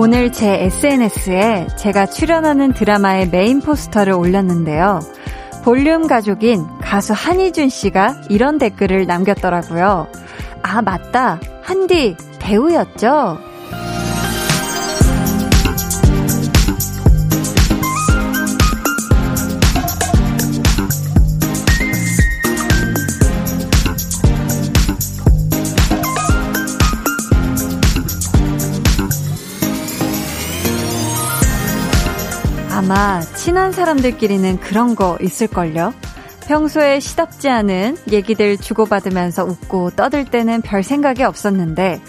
오늘 제 SNS에 제가 출연하는 드라마의 메인 포스터를 올렸는데요. 볼륨 가족인 가수 한희준 씨가 이런 댓글을 남겼더라고요. 아, 맞다. 한디 배우였죠? 아마 친한 사람들끼리는 그런 거 있을걸요? 평소에 시답지 않은 얘기들 주고받으면서 웃고 떠들 때는 별 생각이 없었는데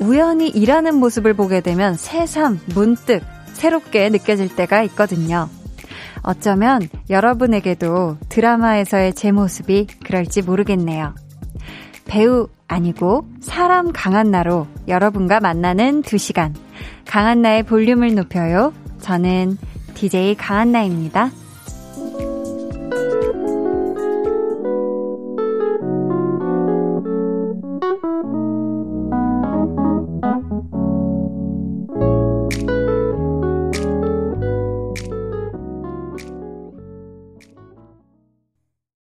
우연히 일하는 모습을 보게 되면 새삼 문득 새롭게 느껴질 때가 있거든요. 어쩌면 여러분에게도 드라마에서의 제 모습이 그럴지 모르겠네요. 배우 아니고 사람 강한나로 여러분과 만나는 2시간. 강한나의 볼륨을 높여요. 저는 DJ 강한나입니다.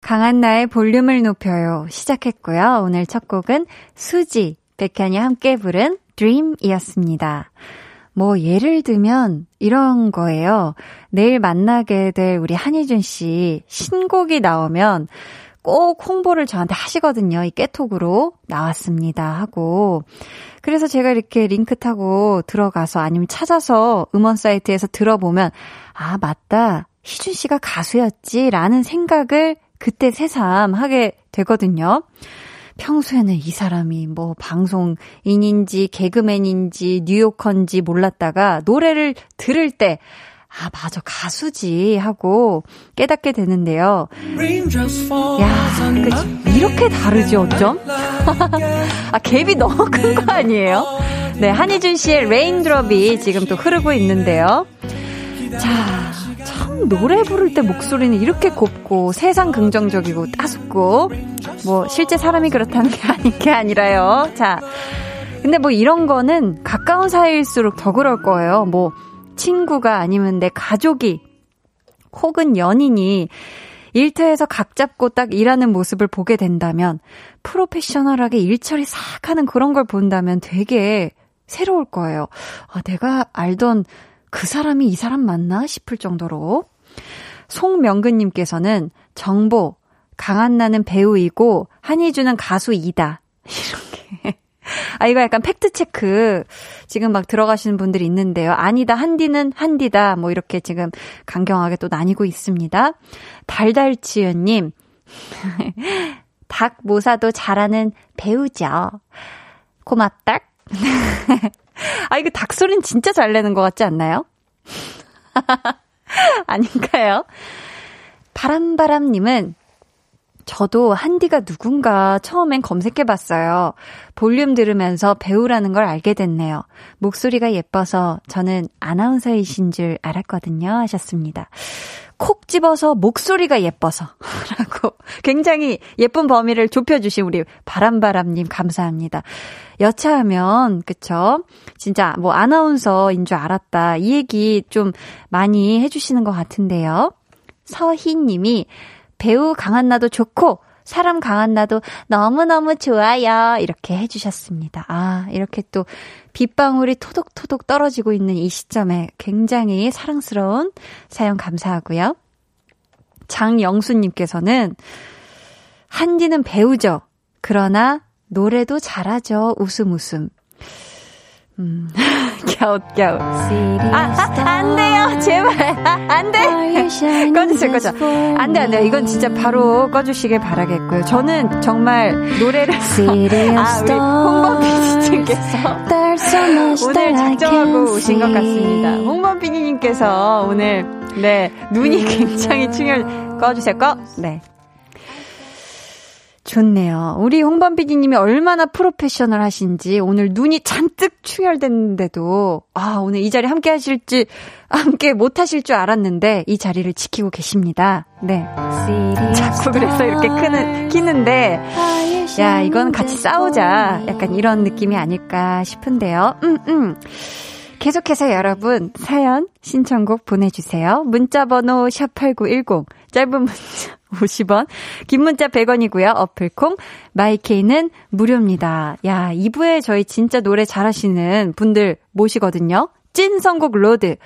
강한나의 볼륨을 높여요. 시작했고요. 오늘 첫 곡은 수지, 백현이 함께 부른 Dream이었습니다. 뭐 예를 들면 이런 거예요. 내일 만나게 될 우리 한희준 씨 신곡이 나오면 꼭 홍보를 저한테 하시거든요. 이 깨톡으로 나왔습니다 하고. 그래서 제가 이렇게 링크 타고 들어가서 아니면 찾아서 음원 사이트에서 들어보면 아, 맞다. 희준 씨가 가수였지라는 생각을 그때 새삼 하게 되거든요. 평소에는 이 사람이 뭐 방송인인지 개그맨인지 뉴요커인지 몰랐다가 노래를 들을 때 아, 맞아, 가수지 하고 깨닫게 되는데요. 야, 그, 이렇게 다르지, 어쩜? 아, 갭이 너무 큰 거 아니에요? 네, 한희준 씨의 Raindrop이 지금 또 흐르고 있는데요. 자, 노래 부를 때 목소리는 이렇게 곱고 세상 긍정적이고 따숩고 뭐 실제 사람이 그렇다는 게 아닌 게 아니라요. 자. 근데 뭐 이런 거는 가까운 사이일수록 더 그럴 거예요. 뭐 친구가 아니면 내 가족이 혹은 연인이 일터에서 각 잡고 딱 일하는 모습을 보게 된다면 프로페셔널하게 일처리 싹 하는 그런 걸 본다면 되게 새로울 거예요. 아, 내가 알던 그 사람이 이 사람 맞나 싶을 정도로. 송명근님께서는 정보, 강한 나는 배우이고, 한희주는 가수이다. 이렇게. 아, 이거 약간 팩트 체크 지금 막 들어가시는 분들이 있는데요. 아니다, 한디는 한디다. 뭐 이렇게 지금 강경하게 또 나뉘고 있습니다. 달달치연님. 닭 모사도 잘하는 배우죠. 고맙다. 아, 이거 닭소리는 진짜 잘 내는 것 같지 않나요? 아닌가요? 바람바람님은 저도 한디가 누군가 처음엔 검색해 봤어요. 볼륨 들으면서 배우라는 걸 알게 됐네요. 목소리가 예뻐서 저는 아나운서이신 줄 알았거든요. 하셨습니다. 콕 집어서 목소리가 예뻐서. 라고 굉장히 예쁜 범위를 좁혀주신 우리 바람바람님 감사합니다. 여차하면, 그쵸? 진짜 뭐 아나운서인 줄 알았다. 이 얘기 좀 많이 해주시는 것 같은데요. 서희님이 배우 강한나도 좋고, 사람 강한나도 너무너무 좋아요. 이렇게 해주셨습니다. 아, 이렇게 또 빗방울이 토독토독 떨어지고 있는 이 시점에 굉장히 사랑스러운 사연 감사하고요. 장영수님께서는 한디는 배우죠. 그러나 노래도 잘하죠. 웃음 웃음. 음, 갸웃갸웃. 아, 아, 안 돼요. 제발. 아, 안 돼. 꺼주세요, 꺼져. 안 돼, 안 돼. 이건 진짜 바로 꺼주시길 바라겠고요. 저는 정말 노래를. 아, 우리 홍범 PD님께서 오늘 작정하고 오신 것 같습니다. 홍범 PD님께서 오늘, 네, 눈이 굉장히 충혈, 꺼주세요, 꺼. 네. 좋네요. 우리 홍범 PD님이 얼마나 프로페셔널 하신지 오늘 눈이 잔뜩 충혈됐는데도 아 오늘 이 자리 함께 하실지 함께 못 하실 줄 알았는데 이 자리를 지키고 계십니다. 네. 자꾸 그래서 이렇게 크는 키는데 야 이건 같이 싸우자 약간 이런 느낌이 아닐까 싶은데요. 음 음. 계속해서 여러분 사연 신청곡 보내주세요. 문자번호 샵 8910 짧은 문자 50원, 긴 문자 100원이고요. 어플 콩, my K는 무료입니다. 야, 2부에 저희 진짜 노래 잘하시는 분들 모시거든요. 찐 선곡 로드,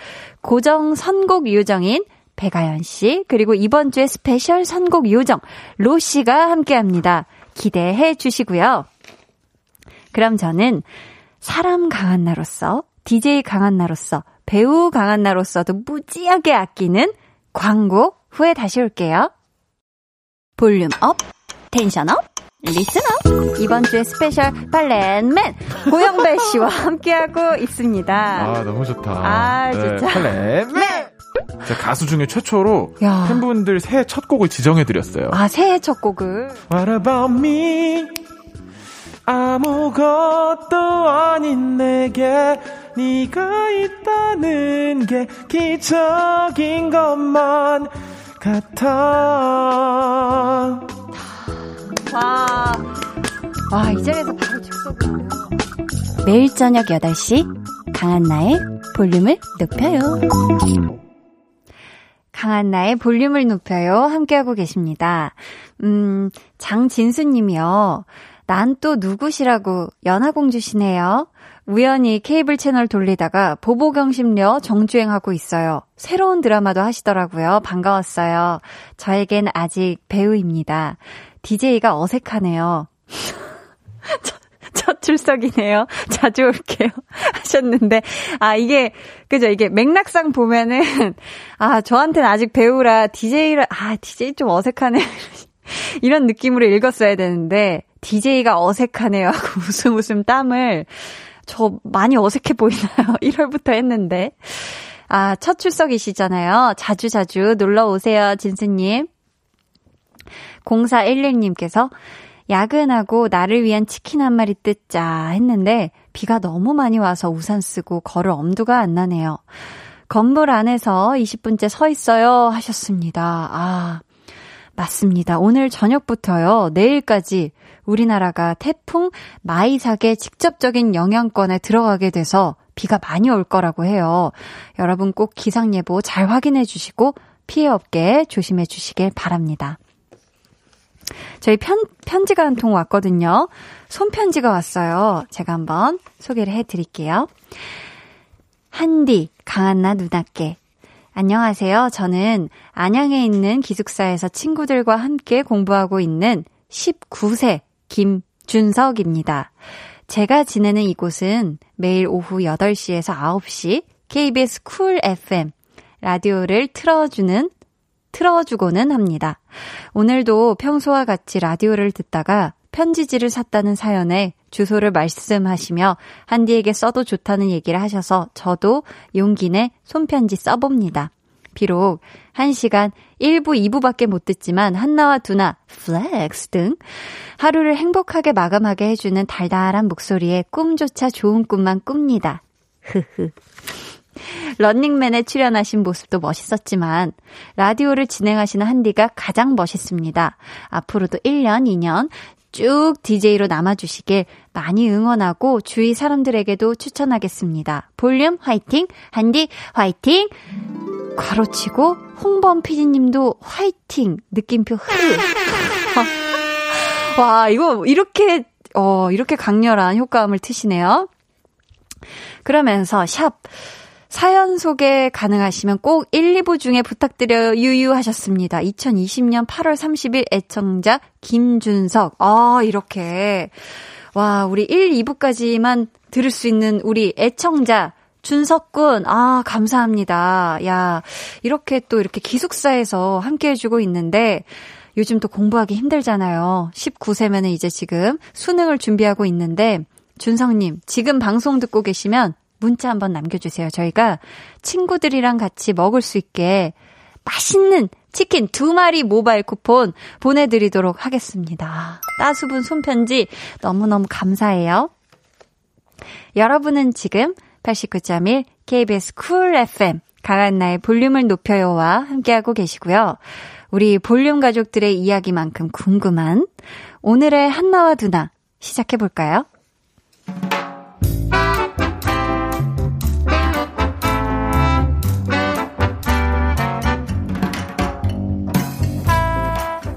고정 선곡 요정인 백아연 씨, 그리고 이번 주에 스페셜 선곡 요정, 로시가 함께 합니다. 기대해 주시고요. 그럼 저는 사람 강한 나로서, DJ 강한 나로서, 배우 강한 나로서도 무지하게 아끼는 광고 후에 다시 올게요. Volume up, tension up, listen up. 이번 주에 스페셜 발렌맨 고영배 씨와 함께하고 있습니다. 아, 너무 좋다. 아, 네, 진짜. 발렌맨! 제 가수 중에 최초로 야. 팬분들 새해 첫 곡을 지정해드렸어요. 아, 새해 첫 곡을. What about me? 아무것도 아닌 내게 네가 있다는 게 기적인 것만 같아. 와. 와, 이 자리에서 바로 축소군요. 매일 저녁 8시, 강한나의 볼륨을 높여요. 강한나의 볼륨을 높여요. 함께하고 계십니다. 음, 장진수 님이요. 난 또 누구시라고 연하공주시네요. 우연히 케이블 채널 돌리다가 보보경심녀 정주행하고 있어요. 새로운 드라마도 하시더라고요. 반가웠어요. 저에겐 아직 배우입니다. DJ가 어색하네요. 첫, 첫 출석이네요. 자주 올게요. 하셨는데, 아, 이게, 그죠. 이게 맥락상 보면은, 아, 저한테는 아직 배우라 DJ를, 아, DJ 좀 어색하네. 이런 느낌으로 읽었어야 되는데, DJ가 어색하네요. 하고 웃음 웃음 땀을 저 많이 어색해 보이나요? 1월부터 했는데. 아, 첫 출석이시잖아요. 자주자주 자주 놀러 오세요, 진수님. 0411님께서 야근하고 나를 위한 치킨 한 마리 뜯자 했는데 비가 너무 많이 와서 우산 쓰고 걸을 엄두가 안 나네요. 건물 안에서 20분째 서 있어요 하셨습니다. 아, 맞습니다. 오늘 저녁부터요, 내일까지 우리나라가 태풍 마이삭의 직접적인 영향권에 들어가게 돼서 비가 많이 올 거라고 해요. 여러분 꼭 기상 예보 잘 확인해 주시고 피해 없게 조심해 주시길 바랍니다. 저희 편, 편지가 한 통 왔거든요. 손편지가 왔어요. 제가 한번 소개를 해 드릴게요. 한디, 강한나 누나께. 안녕하세요. 저는 안양에 있는 기숙사에서 친구들과 함께 공부하고 있는 19세 김준석입니다. 제가 지내는 이곳은 매일 오후 8시에서 9시 KBS 쿨 FM 라디오를 틀어주는 틀어주고는 합니다. 오늘도 평소와 같이 라디오를 듣다가 편지지를 샀다는 사연에 주소를 말씀하시며 한디에게 써도 좋다는 얘기를 하셔서 저도 용기 내 손편지 써봅니다. 비록 1시간 1부, 2부밖에 못 듣지만 한나와 두나, flex 등 하루를 행복하게 마감하게 해주는 달달한 목소리에 꿈조차 좋은 꿈만 꿉니다. 흐흐. 런닝맨에 출연하신 모습도 멋있었지만 라디오를 진행하시는 한디가 가장 멋있습니다. 앞으로도 1년, 2년 쭉 DJ로 남아주시길 많이 응원하고 주위 사람들에게도 추천하겠습니다. 볼륨 화이팅! 한디 화이팅! 괄호치고 홍범 PD님도 화이팅! 느낌표 흐! 와, 이거 이렇게, 어, 이렇게 강렬한 효과음을 트시네요. 그러면서 샵 사연 소개 가능하시면 꼭 1, 2부 중에 부탁드려요. 유유하셨습니다. 2020년 8월 30일 애청자 김준석. 아, 이렇게. 와, 우리 1, 2부까지만 들을 수 있는 우리 애청자 준석군, 아, 감사합니다. 야, 이렇게 또 이렇게 기숙사에서 함께 해주고 있는데, 요즘 또 공부하기 힘들잖아요. 19세면은 이제 지금 수능을 준비하고 있는데, 준성님, 지금 방송 듣고 계시면 문자 한번 남겨주세요. 저희가 친구들이랑 같이 먹을 수 있게 맛있는 치킨 두 마리 모바일 쿠폰 보내드리도록 하겠습니다. 따수분 손편지 너무너무 감사해요. 여러분은 지금 89.1 KBS 쿨 FM 강한나의 볼륨을 높여요와 함께하고 계시고요. 우리 볼륨 가족들의 이야기만큼 궁금한 오늘의 한나와 두나 시작해 볼까요?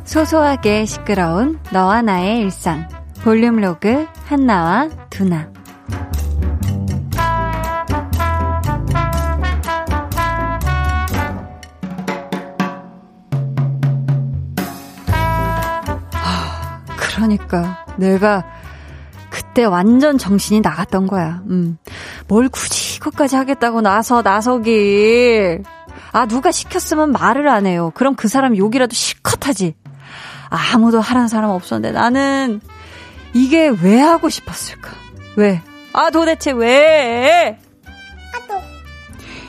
소소하게 시끄러운 너와 나의 일상 볼륨 로그 한나와 두나 그러니까 내가 그때 완전 정신이 나갔던 거야. 음. 뭘 굳이 이것까지 하겠다고 나서 나서길. 아, 누가 시켰으면 말을 안 해요. 그럼 그 사람 욕이라도 실컷 하지. 아무도 하라는 사람 없었는데 나는 이게 왜 하고 싶었을까? 왜? 아, 도대체 왜? 아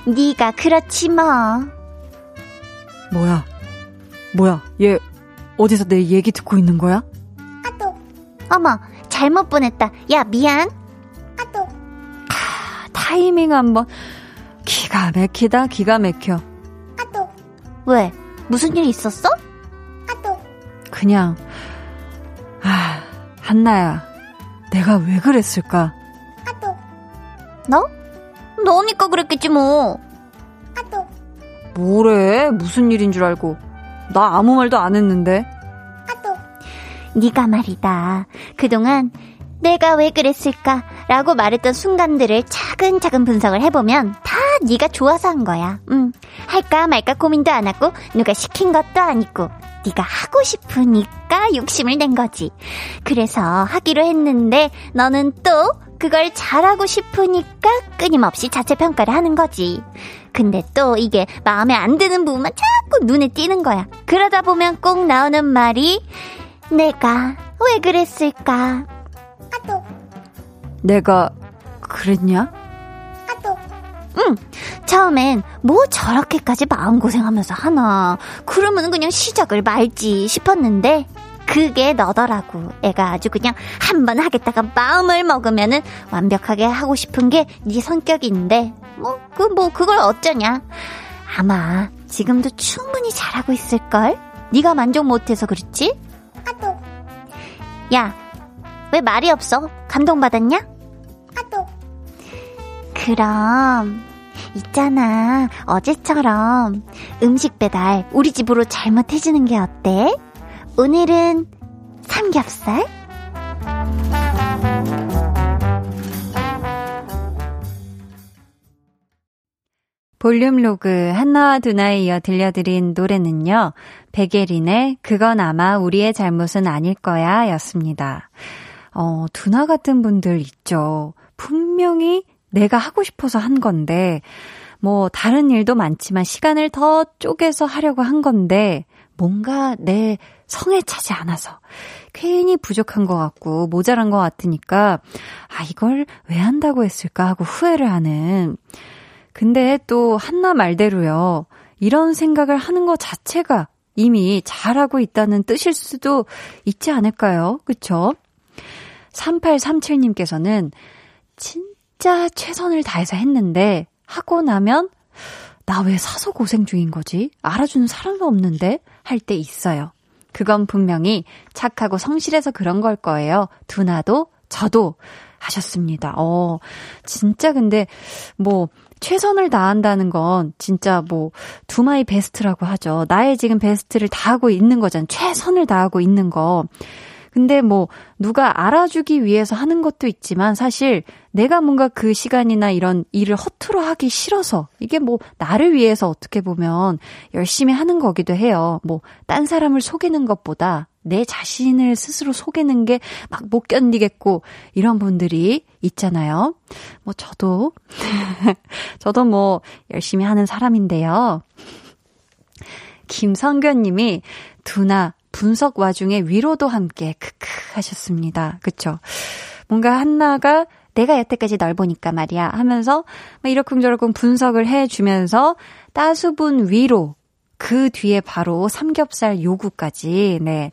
또 네가 그렇지 뭐. 뭐야? 뭐야? 얘 어디서 내 얘기 듣고 있는 거야? 어머, 잘못 보냈다. 야, 미안. 아 또. 아, 타이밍 한번 기가 막히다, 기가 막혀. 아 또. 왜? 무슨 일 있었어? 아 또. 그냥 아, 한나야. 내가 왜 그랬을까? 아 또. 너? 너니까 그랬겠지 뭐. 아 또. 뭐래? 무슨 일인 줄 알고. 나 아무 말도 안 했는데. 네가 말이다. 그동안 내가 왜 그랬을까 라고 말했던 순간들을 차근차근 분석을 해보면 다 네가 좋아서 한 거야. 음, 할까 말까 고민도 안 하고 누가 시킨 것도 아니고 네가 하고 싶으니까 욕심을 낸 거지. 그래서 하기로 했는데 너는 또 그걸 잘하고 싶으니까 끊임없이 자체 평가를 하는 거지. 근데 또 이게 마음에 안 드는 부분만 자꾸 눈에 띄는 거야. 그러다 보면 꼭 나오는 말이 내가 왜 그랬을까? 아또. 내가 그랬냐? 아또. 응. 처음엔 뭐 저렇게까지 마음고생하면서 하나. 그러면 그냥 시작을 말지 싶었는데 그게 너더라고. 애가 아주 그냥 한 번 하겠다가 마음을 먹으면은 완벽하게 하고 싶은 게 네 성격인데 뭐 그뭐 뭐 그걸 어쩌냐. 아마 지금도 충분히 잘하고 있을걸? 네가 만족 못해서 그렇지? 야, 왜 말이 없어? 감동받았냐? 아또. 그럼, 있잖아. 어제처럼 음식 배달 우리 집으로 잘못해주는 게 어때? 오늘은 삼겹살? 볼륨 로그 한나와 두나에 이어 들려드린 노래는요. 백예린의 그건 아마 우리의 잘못은 아닐 거야 였습니다. 어, 두나 같은 분들 있죠. 분명히 내가 하고 싶어서 한 건데, 뭐, 다른 일도 많지만 시간을 더 쪼개서 하려고 한 건데, 뭔가 내 성에 차지 않아서 괜히 부족한 것 같고 모자란 것 같으니까, 아, 이걸 왜 한다고 했을까 하고 후회를 하는. 근데 또 한나 말대로요. 이런 생각을 하는 것 자체가 이미 잘하고 있다는 뜻일 수도 있지 않을까요? 그쵸? 3837님께서는 진짜 최선을 다해서 했는데 하고 나면 나 왜 사서 고생 중인 거지? 알아주는 사람도 없는데? 할 때 있어요. 그건 분명히 착하고 성실해서 그런 걸 거예요. 두나도 저도 하셨습니다. 어, 진짜 근데 뭐 최선을 다한다는 건 진짜 뭐 두마이 베스트라고 하죠. 나의 지금 베스트를 다하고 있는 거잖아. 최선을 다하고 있는 거. 근데 뭐 누가 알아주기 위해서 하는 것도 있지만 사실 내가 뭔가 그 시간이나 이런 일을 허투루 하기 싫어서 이게 뭐 나를 위해서 어떻게 보면 열심히 하는 거기도 해요. 뭐 딴 사람을 속이는 것보다 내 자신을 스스로 속이는 게 막 못 견디겠고 이런 분들이 있잖아요. 뭐 저도 저도 뭐 열심히 하는 사람인데요. 김성견 님이 두나 분석 와중에 위로도 함께 크크 하셨습니다. 그쵸? 뭔가 한나가 내가 여태까지 널 보니까 말이야 하면서 막 이러쿵저러쿵 분석을 해주면서 따수분 위로 그 뒤에 바로 삼겹살 요구까지, 네.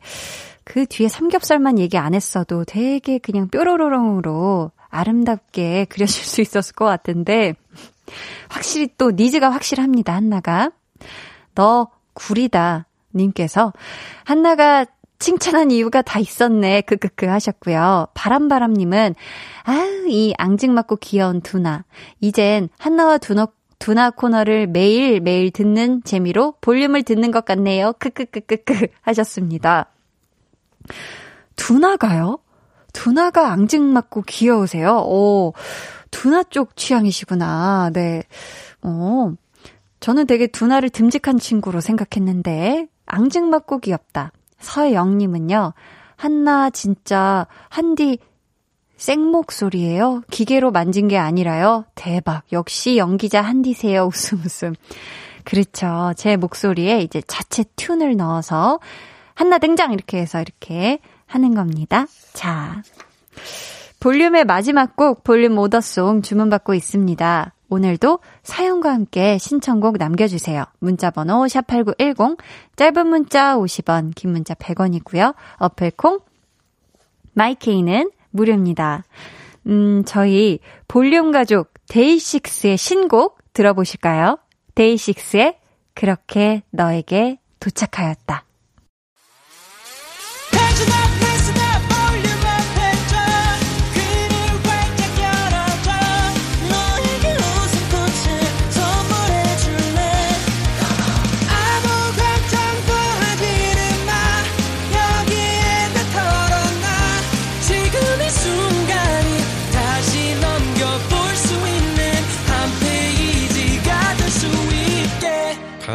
그 뒤에 삼겹살만 얘기 안 했어도 되게 그냥 뾰로로롱으로 아름답게 그려질 수 있었을 것 같은데, 확실히 또 니즈가 확실합니다, 한나가. 너 구리다. 님께서 한나가 칭찬한 이유가 다 있었네. 크크크 하셨고요. 바람바람님은 아유 이 앙증맞고 귀여운 두나. 이젠 한나와 두너 두나 코너를 매일 매일 듣는 재미로 볼륨을 듣는 것 같네요. 크크크크크 하셨습니다. 두나가요? 두나가 앙증맞고 귀여우세요? 오, 두나 쪽 취향이시구나. 네. 어, 저는 되게 두나를 듬직한 친구로 생각했는데, 앙증맞고 귀엽다. 서영님은요, 한나 진짜 한디 생목소리예요? 기계로 만진 게 아니라요? 대박. 역시 연기자 한디세요. 웃음 웃음. 그렇죠. 제 목소리에 이제 자체 튠을 넣어서 한나 등장 이렇게 해서 이렇게 하는 겁니다. 자. 볼륨의 마지막 곡 볼륨 오더송 주문받고 있습니다. 오늘도 사연과 함께 신청곡 남겨주세요. 문자번호 샵8910, 짧은 문자 50원, 긴 문자 100원이고요. 어플콩, 마이케이는 무료입니다. 음, 저희 볼륨 가족 데이식스의 신곡 들어보실까요? 데이식스의 그렇게 너에게 도착하였다.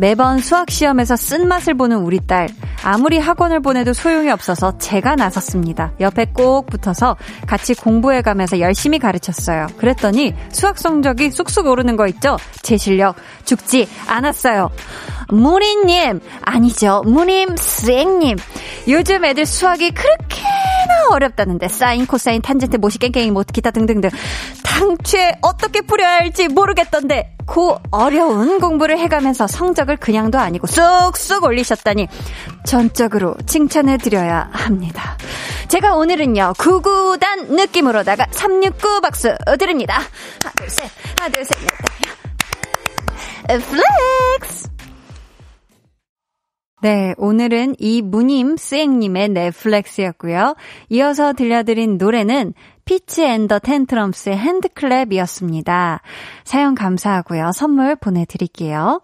매번 수학 시험에서 쓴맛을 보는 우리 딸. 아무리 학원을 보내도 소용이 없어서 제가 나섰습니다. 옆에 꼭 붙어서 같이 공부해가면서 열심히 가르쳤어요. 그랬더니 수학 성적이 쑥쑥 오르는 거 있죠? 제 실력 죽지 않았어요. 무리님, 아니죠. 무님, 스앵님. 요즘 애들 수학이 그렇게나 어렵다는데, 사인, 코사인, 탄젠트, 모시, 깽깽이, 뭐, 기타 등등등. 당최 어떻게 풀어야 할지 모르겠던데, 고 어려운 공부를 해가면서 성적을 그냥도 아니고 쑥쑥 올리셨다니, 전적으로 칭찬해드려야 합니다. 제가 오늘은요, 구구단 느낌으로다가 369 박수 드립니다. 하나, 둘, 셋, 하나, 둘, 셋, 넷, 다 flex! 네, 오늘은 이 무님 스앵님의 내 flex였고요. 이어서 들려드린 노래는 Fitz and the Tantrums의 HandClap이었습니다. 사연 감사하고요. 선물 보내드릴게요.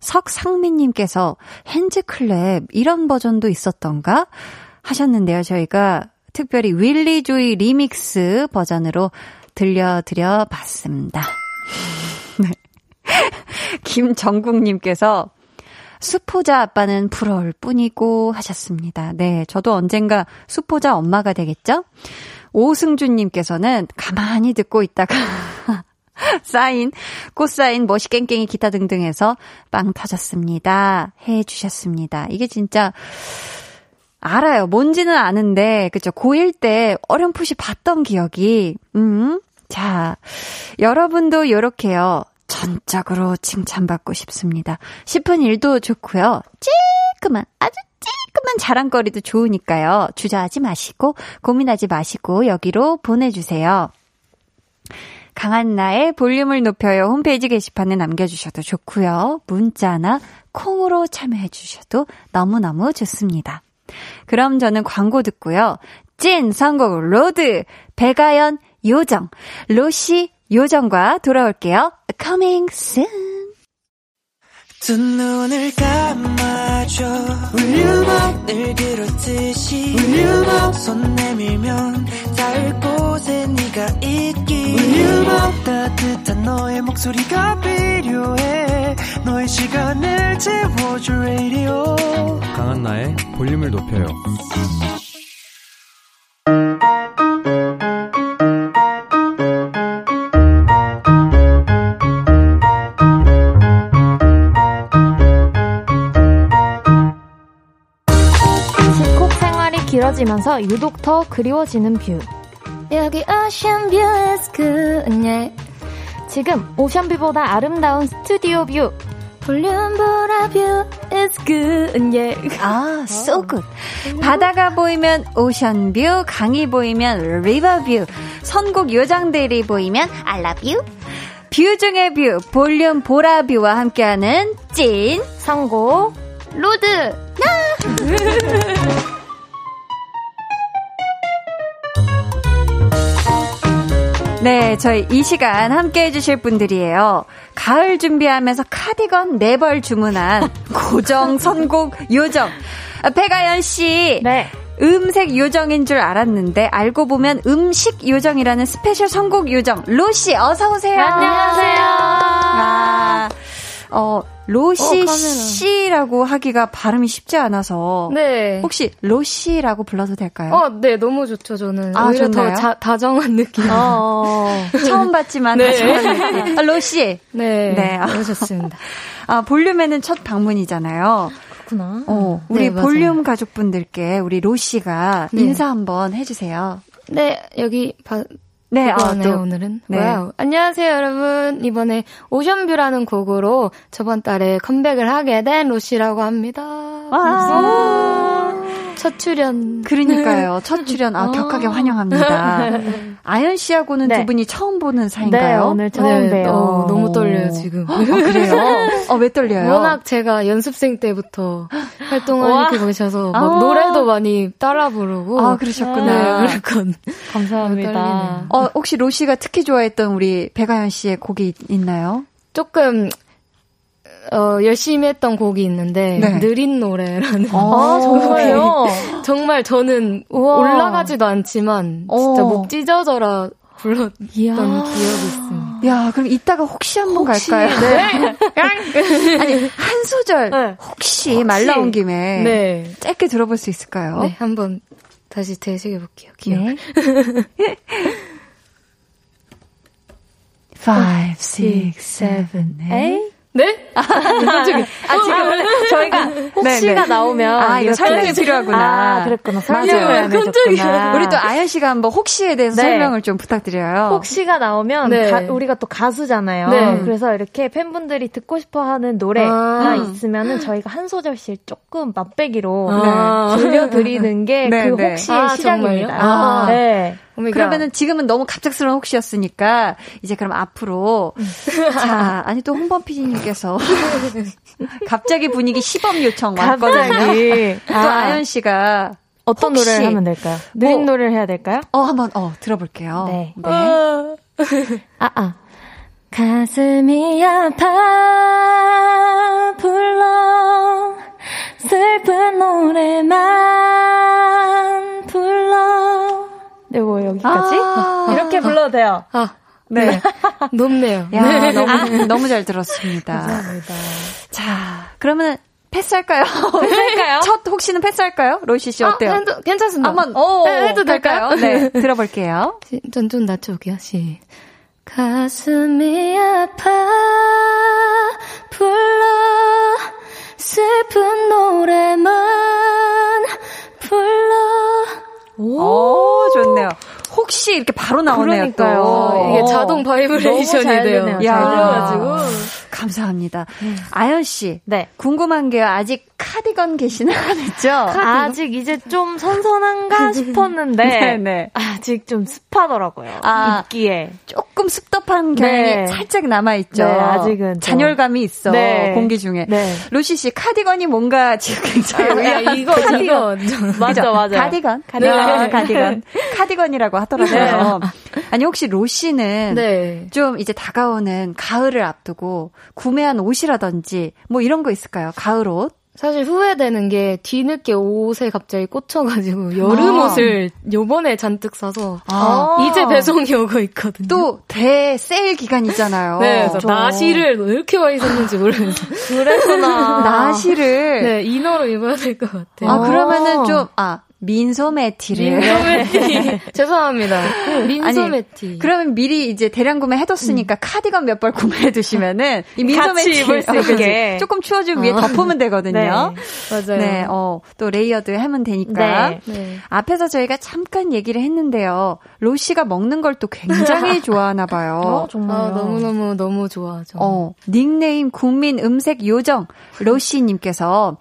석상민님께서 핸즈클랩 이런 버전도 있었던가 하셨는데요. 저희가 특별히 윌리 조이 리믹스 버전으로 들려드려 봤습니다. 네. 김정국님께서 수포자 아빠는 부러울 뿐이고 하셨습니다. 네, 저도 언젠가 수포자 엄마가 되겠죠? 오승준님께서는 가만히 듣고 있다가 사인, 꽃사인, 머시깽깽이 기타 등등 해서 빵 터졌습니다. 해 주셨습니다. 이게 진짜 알아요. 뭔지는 아는데, 그죠? 고1 때 어렴풋이 봤던 기억이, 음. 자, 여러분도 요렇게요. 전적으로 칭찬받고 싶습니다. 싶은 일도 좋고요. 찌끄만, 아주 찌끄만 자랑거리도 좋으니까요. 주저하지 마시고, 고민하지 마시고, 여기로 보내주세요. 강한나의 볼륨을 높여요 홈페이지 게시판에 남겨주셔도 좋고요. 문자나 콩으로 참여해주셔도 너무너무 좋습니다. 그럼 저는 광고 듣고요. 찐 선곡 로드, 백아연, 요정, 로시, 요정과 돌아올게요. Coming soon. 두 눈을 감아줘. Volume up 늘 그렇듯이 volume up 손 내밀면 닿을 곳에 네가 있기. 울륨업 따뜻한 너의 목소리가 필요해. 너의 시간을 채워줄 radio. 강한나의 볼륨을 높여요 느껴지면서 유독 더 그리워지는 view. 여기 ocean view is good, yeah. 지금 ocean view보다 아름다운 스튜디오 view. 볼륨 보라 view is good, yeah. 아, so good. 바다가 보이면 ocean view, 강이 보이면 river view, 선곡 요정들이 보이면 I love you. view 중의 view, 볼륨 보라 view와 함께하는 찐 선곡 road. 네, 저희 이 시간 함께 해주실 분들이에요. 가을 준비하면서 카디건 네 벌 주문한 고정 선곡 요정. 아, 백아연 씨. 네. 음색 요정인 줄 알았는데 알고 보면 음식 요정이라는 스페셜 선곡 요정 로시 어서 오세요. 안녕하세요. 아, 어 로시 어. 씨라고 하기가 발음이 쉽지 않아서 네. 혹시 로씨라고 불러도 될까요? 어, 네, 너무 좋죠, 저는. 아, 오히려 좋나요? 더 자, 다정한 느낌. 어. 처음 봤지만 네. 다시 말할게요. 아, 로씨. 네. 네. 너무 좋습니다. 아, 볼륨에는 첫 방문이잖아요. 그렇구나. 어, 우리 네. 볼륨 가족분들께 우리 로씨가 네. 인사 한번 해주세요. 네, 여기 봐, 네, 보고 아, 또. 오늘은. 네. Wow. 안녕하세요, 여러분. 이번에 ocean view라는 곡으로 저번 달에 컴백을 하게 된 로시라고 합니다. 와. 첫 출연. 그러니까요. 첫 출연, 아, 격하게 환영합니다. 아연 씨하고는 네. 두 분이 처음 보는 네, 사이인가요? 오늘 처음 네, 봬요. 어, 너무 떨려요, 지금. 어, 그래요? 어, 왜 떨려요? 워낙 제가 연습생 때부터 활동하고 계셔서 막 아. 노래도 많이 따라 부르고. 아, 그러셨구나. 네, 그렇군. 감사합니다. 어, 혹시 로 씨가 특히 좋아했던 우리 백아연 씨의 곡이 있- 있나요? 조금 어, 열심히 했던 곡이 있는데 네. 느린 노래라는 아, 정말요? 정말 저는 우와. 올라가지도 않지만 진짜 어. 목 찢어져라 불렀던 이야. 기억이 있습니다. 야, 그럼 이따가 혹시 한번 갈까요? 네. 아니, 한 소절, 네. 혹시, 말 나온 김에 네. 짧게 들어볼 수 있을까요? 네, 한번 다시 되새겨 볼게요. 기억. 네. Five, six, seven, eight. 네? 깜짝이야. 아, 지금 원래 저희가 혹시가 네, 네. 나오면 아, 이거 설명이 필요하구나. 아, 그랬구나. 설명을 안 해줬구나. 우리 또 아연 씨가 한번 혹시에 대해서 네. 설명을 좀 부탁드려요. 혹시가 나오면 네. 가- 우리가 또 가수잖아요. 네. 그래서 이렇게 팬분들이 듣고 싶어 하는 노래가 아. 있으면은 저희가 한 소절씩 조금 맛배기로 아. 들려드리는 게그 네, 네. 혹시의 아, 시작입니다. 아. 네. 오메가. 그러면은 지금은 너무 갑작스러운 혹시였으니까 이제 그럼 앞으로 자 아니 또 홍범 PD님께서 갑자기 분위기 시범 요청 왔거든요. 갑자기 또 아연 씨가 어떤 혹시- 노래를 하면 될까요? 느린 뭐- 노래를 해야 될까요? 어 한번 어 들어볼게요. 네. 아, 아. 가슴이 아파 불러 슬픈 노래만 네, 뭐 여기까지 아. 이렇게 불러도 돼요. 아, 네. 높네요. 야 너무 너무 잘 들었습니다. 자 그러면 패스할까요? 패스할까요? 첫 혹시는 패스할까요? 로시 씨 어때요? 아, 해도, 괜찮습니다. 한번 어, 해도 될까요? 네 들어볼게요. 전좀 낮춰볼게요. 시. 가슴이 아파 불러 슬픈 노래만 불러 오, 좋네요. 혹시 이렇게 바로 나오네요, 그러니까요. 또. 이게 자동 바이브레이션이 돼요. 야. 잘 들려가지고. 감사합니다. 아연 씨. 네. 궁금한 게요. 아직 카디건 개시는 안 했죠? 아직 이제 좀 선선한가 싶었는데 네네. 아직 좀 습하더라고요. 아. 입기에. 조금 습덥한 경향이 네. 살짝 남아 있죠. 네, 아직은 좀. 잔열감이 있어. 네. 공기 중에. 네. 로시 씨, 카디건이 뭔가 지금 굉장히. 야, 이거, 이거. 맞아? 맞아. 카디건. 카디건. 네, 카디건. 카디건이라고 하더라고요. 아니, 혹시 로시는 네. 좀 이제 다가오는 가을을 앞두고 구매한 옷이라든지 뭐 이런 거 있을까요? 가을 옷? 사실 후회되는 게 뒤늦게 옷에 갑자기 꽂혀가지고 여름 아. 옷을 요번에 잔뜩 사서 아. 이제 배송이 오고 있거든요. 또 대세일 기간이잖아요. 네, 그래서 저- 나시를 왜 이렇게 많이 샀는지 모르겠어요. 그랬구나. 나시를 네, inner로 입어야 될 것 같아요. 아, 어. 그러면은 좀, 아, 민소매티를. 민소매티. 죄송합니다. 민소매티. 그러면 미리 이제 대량 구매 해뒀으니까 음. 카디건 몇 벌 구매해 두시면은 이 민소매티 입을 수 있게 조금 추워지면 위에 어. 덮으면 되거든요. 네. 맞아요. 네, 어, 또 layered 하면 되니까. 네. 네. 앞에서 저희가 잠깐 얘기를 했는데요. 로시가 먹는 걸 또 굉장히 좋아하나 봐요. 어, 정말. 아, 너무 너무 너무 좋아하죠. 어, 닉네임 국민 음색 요정 로시님께서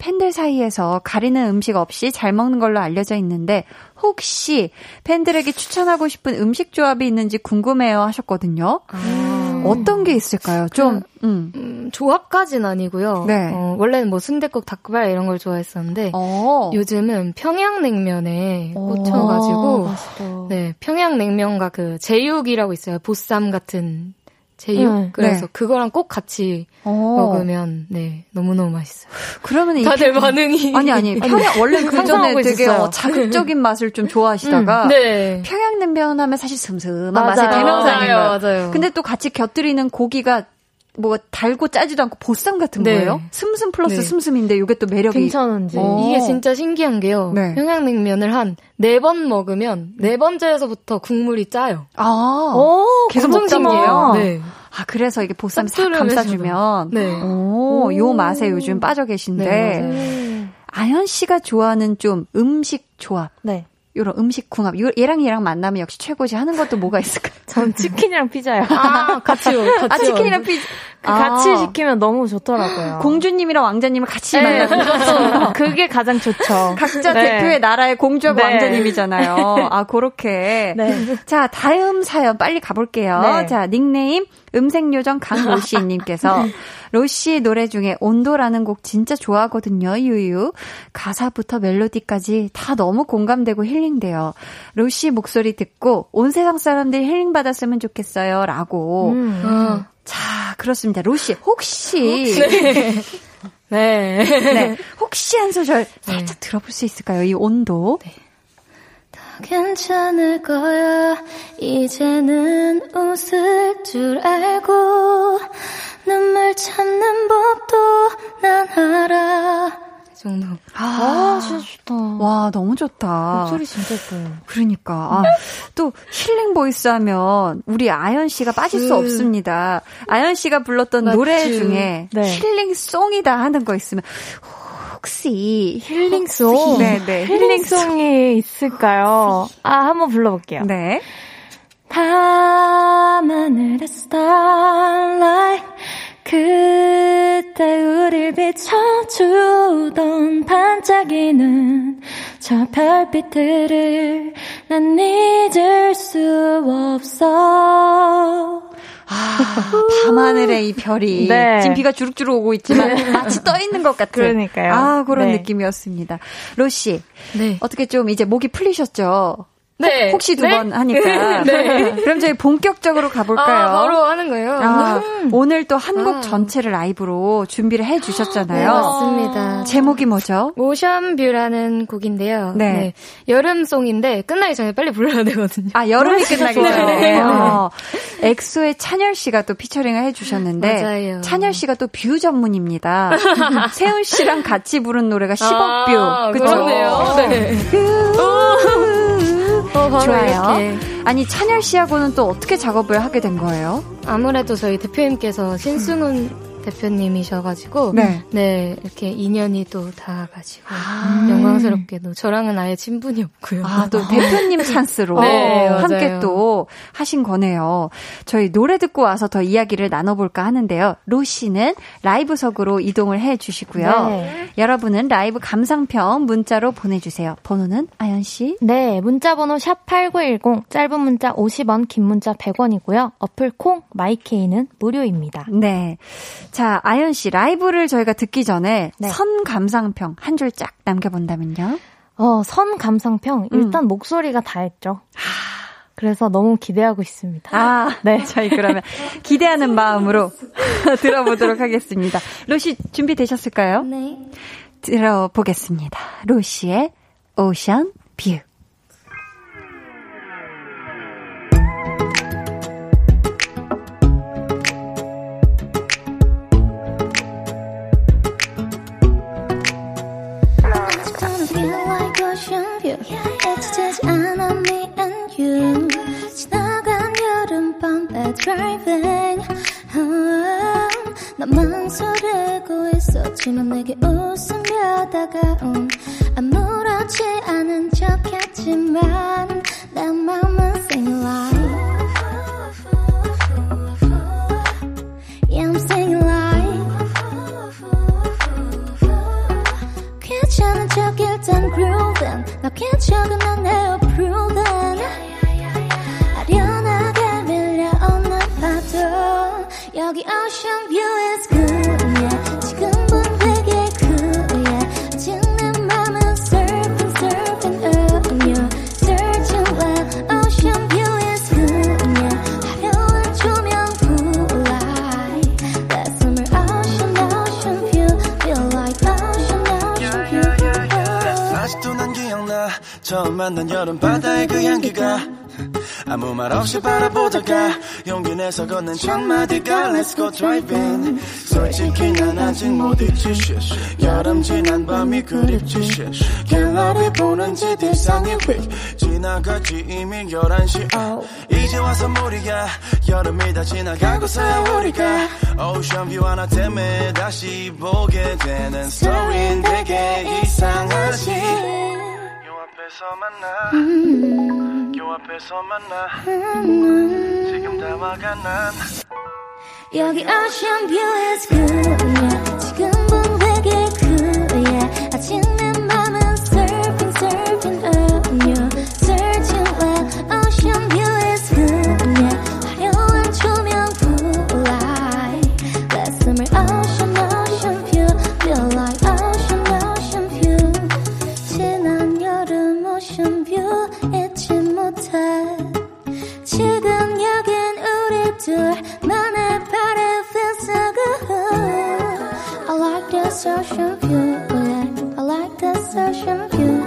팬들 사이에서 가리는 음식 없이 잘 먹는 걸로 알려져 있는데 혹시 팬들에게 추천하고 싶은 음식 조합이 있는지 궁금해요 하셨거든요. 아. 어떤 게 있을까요? 좀 그, 음. 음, 조합까지는 아니고요. 네. 어, 원래는 뭐 순대국, 닭발 이런 걸 좋아했었는데 어. 요즘은 평양냉면에 꽂혀가지고 어, 네 평양냉면과 그 제육이라고 있어요. 보쌈 같은 제육. 네. 그래서 네. 그거랑 꼭 같이 오. 어. 먹으면 네 너무너무 맛있어요. 그러면 다들 평... 반응이 아니 아니 평양 원래 그 전에 되게 어, 자극적인 맛을 좀 좋아하시다가 음, 네. 평양냉면 하면 사실 슴슴한 맞아요. 맛의 대명사인 거예요. 맞아요. 근데 또 같이 곁들이는 고기가 뭐 달고 짜지도 않고 보쌈 같은 네. 거예요? 슴슴 플러스 네. 슴슴인데 이게 또 매력이 괜찮은지 오. 이게 진짜 신기한 게요. 네. 평양냉면을 한 네 번 먹으면 네 번째에서부터 국물이 짜요. 아, 오, 계속 먹자이에요 네. 아 그래서 이게 보쌈 싹 감싸주면 네. 오, 오, 요 맛에 요즘 빠져 계신데 네, 아연 씨가 좋아하는 좀 음식 조합. 네. 요런 음식 궁합. 얘랑 얘랑 만나면 역시 최고지 하는 것도 뭐가 있을까요? 전 치킨이랑 피자요. 아, 같이요. 같이요. 아, 치킨이랑 피자. 그 아. 같이 시키면 너무 좋더라고요. 공주님이랑 왕자님을 같이 네, 만나는 그게 가장 좋죠. 각자 네. 대표의 나라의 공주하고 네. 왕자님이잖아요. 아, 그렇게. 네. 자, 다음 사연 빨리 가볼게요. 네. 자, 닉네임 음색요정 강로시님께서 로시 노래 중에 온도라는 곡 진짜 좋아하거든요, 유유. 가사부터 멜로디까지 다 너무 공감되고 healing돼요. 로시 목소리 듣고 온 세상 사람들 힐링 받았으면 좋겠어요, 라고. 음. 어. 자, 그렇습니다. 로시, 혹시. 네. 네. 네. 혹시 한 소절 살짝 네. 들어볼 수 있을까요? 이 온도. 네. 괜찮을 거야. 이제는 웃을 줄 알고 눈물 참는 법도 난 알아. 정도. 아, 아, 진짜 좋다. 와, 너무 좋다. 목소리 진짜 예뻐요. 그러니까. 아, 또 healing voice 하면 우리 아연 씨가 빠질 수 음. 없습니다. 아연 씨가 불렀던 맞지. 노래 중에 네. healing song이다 하는 거 있으면 혹시 healing song? 네, 네. healing song이 있을까요? 아, 한번 불러볼게요. 네. 밤하늘의 starlight 그때 우릴 비춰주던 반짝이는 저 별빛들을 난 잊을 수 없어. 아, 밤하늘의 이 별이 네. 지금 비가 주룩주룩 오고 있지만 네. 마치 떠 있는 것 같은. 그러니까요. 아 그런 네. 느낌이었습니다. 로시, 네. 어떻게 좀 이제 목이 풀리셨죠? 네. 혹시 두번 네? 하니까. 네. 그럼 저희 본격적으로 가볼까요? 아, 바로 하는 거예요? 아, 음. 오늘 또 한곡 아. 전체를 라이브로 준비를 해 주셨잖아요. 네, 맞습니다. 제목이 뭐죠? Ocean View라는 곡인데요. 네. 네. 여름song인데 끝나기 전에 빨리 불러야 되거든요. 아, 여름이 끝나기 전에. 네. 어. 엑소의 찬열 씨가 또 featuring을 해 주셨는데 맞아요. 찬열 씨가 또 view 전문입니다. 세훈 씨랑 같이 부른 노래가 10억 view. 그쵸? 그렇네요. 네. 어, 좋아요. 이렇게. 아니 찬열 씨하고는 또 어떻게 작업을 하게 된 거예요? 아무래도 저희 대표님께서 신승훈 대표님이셔가지고 네. 네 이렇게 인연이 또 닿아가지고 아~ 영광스럽게도 저랑은 아예 친분이 없고요. 아 또 대표님 찬스로 네, 함께 또 하신 거네요. 저희 노래 듣고 와서 더 이야기를 나눠볼까 하는데요. 로시는 라이브석으로 이동을 해주시고요. 네. 여러분은 라이브 감상평 문자로 보내주세요. 번호는 아연 씨? 네, 문자 번호 샵 #8910 짧은 문자 50원, 긴 문자 100원이고요. 어플 콩 마이케이는 무료입니다. 네. 자, 아연 씨 라이브를 저희가 듣기 전에 네. 선 감상평 한 줄 쫙 남겨본다면요? 어, 선 감상평 일단 음. 목소리가 다 했죠. 그래서 너무 기대하고 있습니다. 아, 네. 저희 그러면 기대하는 마음으로 들어보도록 하겠습니다. 로시 준비되셨을까요? 네. 들어보겠습니다. 로시의 Ocean View. I'm driving oh, 난 망설이고 있었지만 내게 웃으며 다가온 아무렇지 않은 척했지만 내 맘은 singing like I'm singing like 괜찮은 척 일단 grooving 나 괜찮은 난 에어프로 여기 ocean view is good yeah 지금 본 되게 cool yeah 아직 내 맘은 surfing surfing up yeah searching where ocean view is good yeah 화려한 조명 blue light 가슴을 ocean ocean view feel like ocean ocean view 아직도 난 기억나 처음 만난 여름 바다의 그 향기가 아무 말 없이 바라보다가 용기 내서 건넨 첫 마디가 Let's go driving 솔직히 난 아직 못 잊지. 여름 지난 밤이 그립지. 갤러리 보는 짓 일상이 휙 지나갔지 이미 11시 이제 와서 무리야 여름이 다 지나가고서야 우리가 ocean view 하나 때문에 다시 보게 되는 스토리는 되게 이상하지 요 앞에서 만나 요 앞에서 만나 지금 다 와가 난 여기 ocean view is good yeah. 지금 본 되게 yeah. 아직 내 맘은 surfing surfing up yeah. searching where ocean view party feels so good I like this ocean view. I like this ocean view.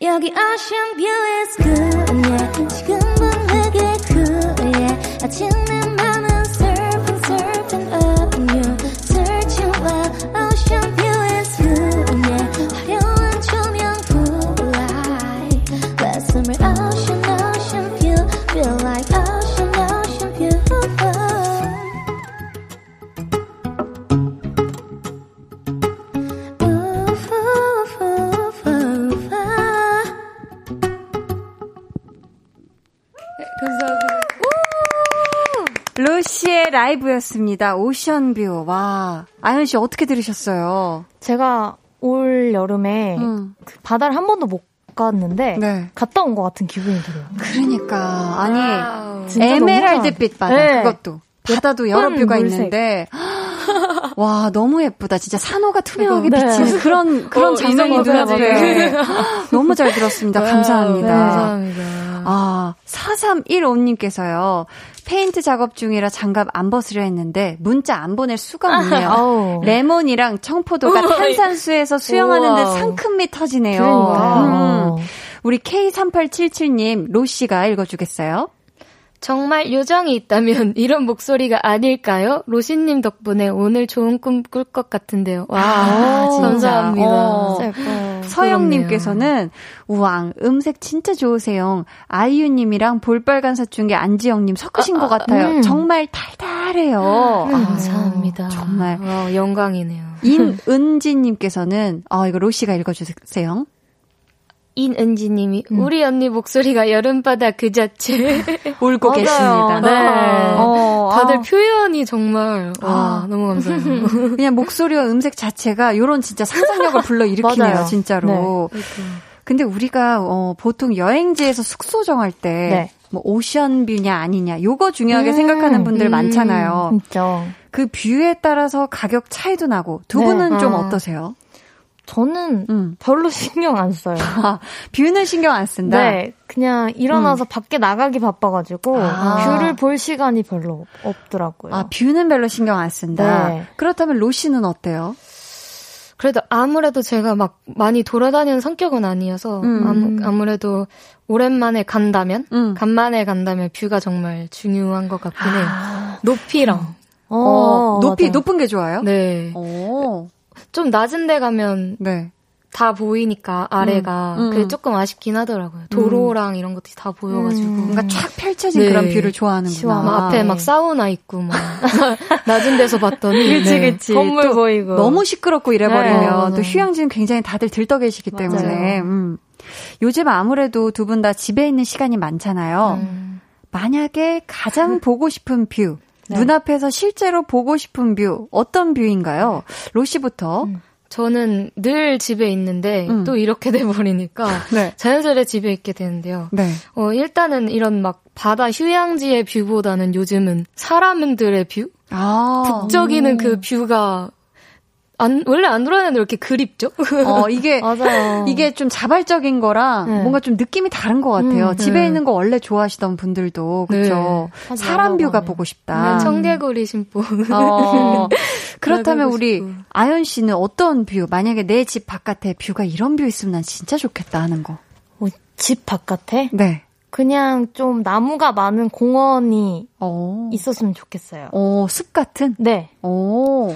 여기 ocean view is good yeah. 지금 본 되게 cool yeah. 아직 내 맘은 surfing surfing up yeah. searching where ocean view 의 라이브였습니다. 오션뷰. 와. 아연 씨 어떻게 들으셨어요? 제가 올 여름에 음. 그 바다를 한 번도 못 갔는데 네. 갔다 온 것 같은 기분이 들어요. 그러니까 아니 에메랄드빛 바다 네. 그것도 바다도 여러 뷰가. 있는데 와 너무 예쁘다 진짜 산호가 투명하게 네. 비치는 그런 그런 어, 장면이 이런 거 눈앞에 너무 잘 들었습니다 감사합니다. 네, 감사합니다. 아 4315님께서요 페인트 작업 중이라 장갑 안 벗으려 했는데 문자 안 보낼 수가 없네요. 레몬이랑 청포도가 탄산수에서 수영하는데 우와. 상큼미 터지네요. 그러니까요. 음. 우리 K3877님 로씨가 읽어주겠어요? 정말 요정이 있다면 이런 목소리가 아닐까요? 로시님 덕분에 오늘 좋은 꿈 꿀 것 같은데요. 와, 아, 진짜. 감사합니다. 어. 예뻐요. 서영님께서는 우왕 음색 진짜 좋으세요. 아이유님이랑 볼빨간 사춘기 안지영님 섞으신 것 같아요. 음. 정말 달달해요. 아, 감사합니다. 정말. 와, 영광이네요. 임은지님께서는 아 이거 로시가 읽어주세요. 인은지님이 우리 언니 목소리가 여름바다 그 자체. 울고. 계십니다. 네. 어, 다들 아, 표현이 정말 와 아. 너무 감사해요. 그냥 목소리와 음색 자체가 요런 진짜 상상력을 불러 일으키네요, 맞아요. 진짜로. 근데 우리가 어, 보통 여행지에서 숙소 정할 때 네. 뭐 ocean view냐 아니냐 요거 중요하게 음, 생각하는 분들 음. 많잖아요. 진짜. 그 view에 따라서 가격 차이도 나고 두 네. 분은 좀 아. 어떠세요? 저는 음. 별로 신경 안 써요. 아, view는 신경 안 쓴다. 네, 그냥 일어나서 밖에 나가기 바빠가지고 아. view를 볼 시간이 별로 없- 없더라고요. 아, view는 별로 신경 안 쓴다. 네. 그렇다면 로시는 어때요? 그래도 아무래도 제가 막 많이 돌아다니는 성격은 아니어서 음. 아무, 아무래도 오랜만에 간다면 음. 간만에 간다면 view가 정말 중요한 것 같긴 해요. 높이랑 어, 어, 높이 맞아요. 높은 게 좋아요? 네. 오. 좀 낮은 데 가면 네. 다 보이니까 아래가 음, 음. 그게 조금 아쉽긴 하더라고요. 도로랑 음. 이런 것들이 다 보여가지고 음. 뭔가 쫙 펼쳐진 네. 그런 view를 좋아하는구나. 막 앞에 막 사우나 있고 막 낮은 데서 봤더니 그치 네. 그치 건물 보이고 너무 시끄럽고 이래버리면 네, 또 휴양지는 굉장히 다들 들떠 계시기 때문에 음. 요즘 아무래도 두 분 다 집에 있는 시간이 많잖아요. 음. 만약에 가장 보고 싶은 view 네. 눈앞에서 실제로 보고 싶은 view 어떤 view인가요? 로시부터. 음. 저는 늘 집에 있는데 음. 또 이렇게 돼버리니까 네. 자연스레 집에 있게 되는데요. 네. 어, 일단은 이런 막 바다 휴양지의 view보다는 요즘은 사람들의 view? 아. 북적이는 그 view가 안, 원래 안드로에는 이렇게 그립죠? 어, 이게, 맞아요. 이게 좀 자발적인 거랑 네. 뭔가 좀 느낌이 다른 것 같아요. 음, 집에 네. 있는 거 원래 좋아하시던 분들도, 그쵸. 네. 사람 view가 보고 싶다. 네, 청개구리 심보. 어, 그렇다면 우리 아연 씨는 어떤 view, 만약에 내 집 바깥에 view가 이런 view 있으면 난 진짜 좋겠다 하는 거. 어, 집 바깥에? 네. 그냥 좀 나무가 많은 공원이 오. 어. 있었으면 좋겠어요. 어, 숲 같은? 네. 오.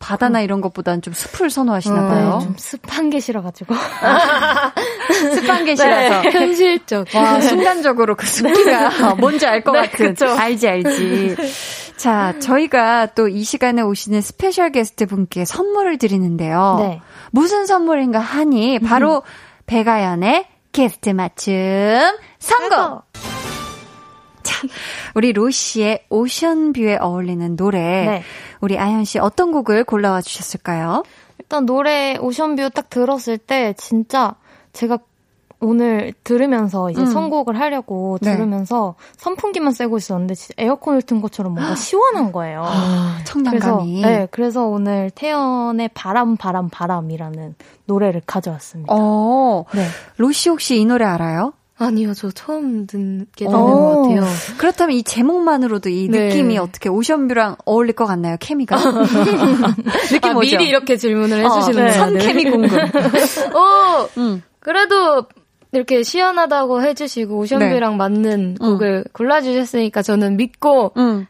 바다나 이런 것보다는 좀 숲을 선호하시나 어, 봐요. 네, 좀 습한 게 싫어가지고. 습한 게 싫어서. 네, 현실적. 와, 순간적으로 그 습기가 뭔지 알것 네, 같은. 그쵸. 알지, 알지. 자, 저희가 또 이 시간에 오시는 special guest 분께 선물을 드리는데요. 네. 무슨 선물인가 하니 바로 음. 백아연의 게스트 맞춤 선곡! 자, 우리 로시의 오션뷰에 어울리는 노래. 네. 우리 아현 씨 어떤 곡을 골라와 주셨을까요? 일단 노래 오션뷰 딱 들었을 때 진짜 제가 오늘 들으면서 이제 음. 선곡을 하려고 네. 들으면서 선풍기만 쐬고 있었는데 에어컨을 튼 것처럼 뭔가 시원한 거예요. 아, 청량감이. 그래서, 네, 그래서 오늘 태연의 바람 바람 바람이라는 노래를 가져왔습니다. 어, 네. 로시 혹시 이 노래 알아요? 아니요, 저 처음 듣게 되는 어. 것 같아요. 그렇다면 이 제목만으로도 이 네. 느낌이 어떻게 오션뷰랑 어울릴 것 같나요, 케미가? 느낌 아, 뭐죠? 미리 이렇게 질문을 해주시는 어, 네. 선케미 궁금. 어, 음. 그래도 이렇게 시원하다고 해주시고 오션뷰랑 네. 맞는 음. 곡을 골라주셨으니까 저는 믿고 음.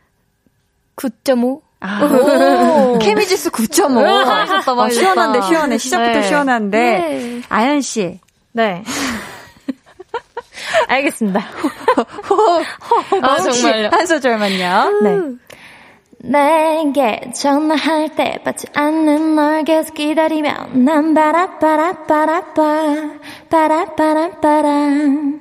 9.5? 아, 케미지수 9.5. 아, 어, 시원한데, 시원해. 시작부터 네. 시원한데. 네. 아연 씨. 네. 알겠습니다. 아, 정말요? 한 소절만요. 네. 내게 전화할 때 받지 않는 널 계속 기다리며 난 바라바라바라바 바라바라바람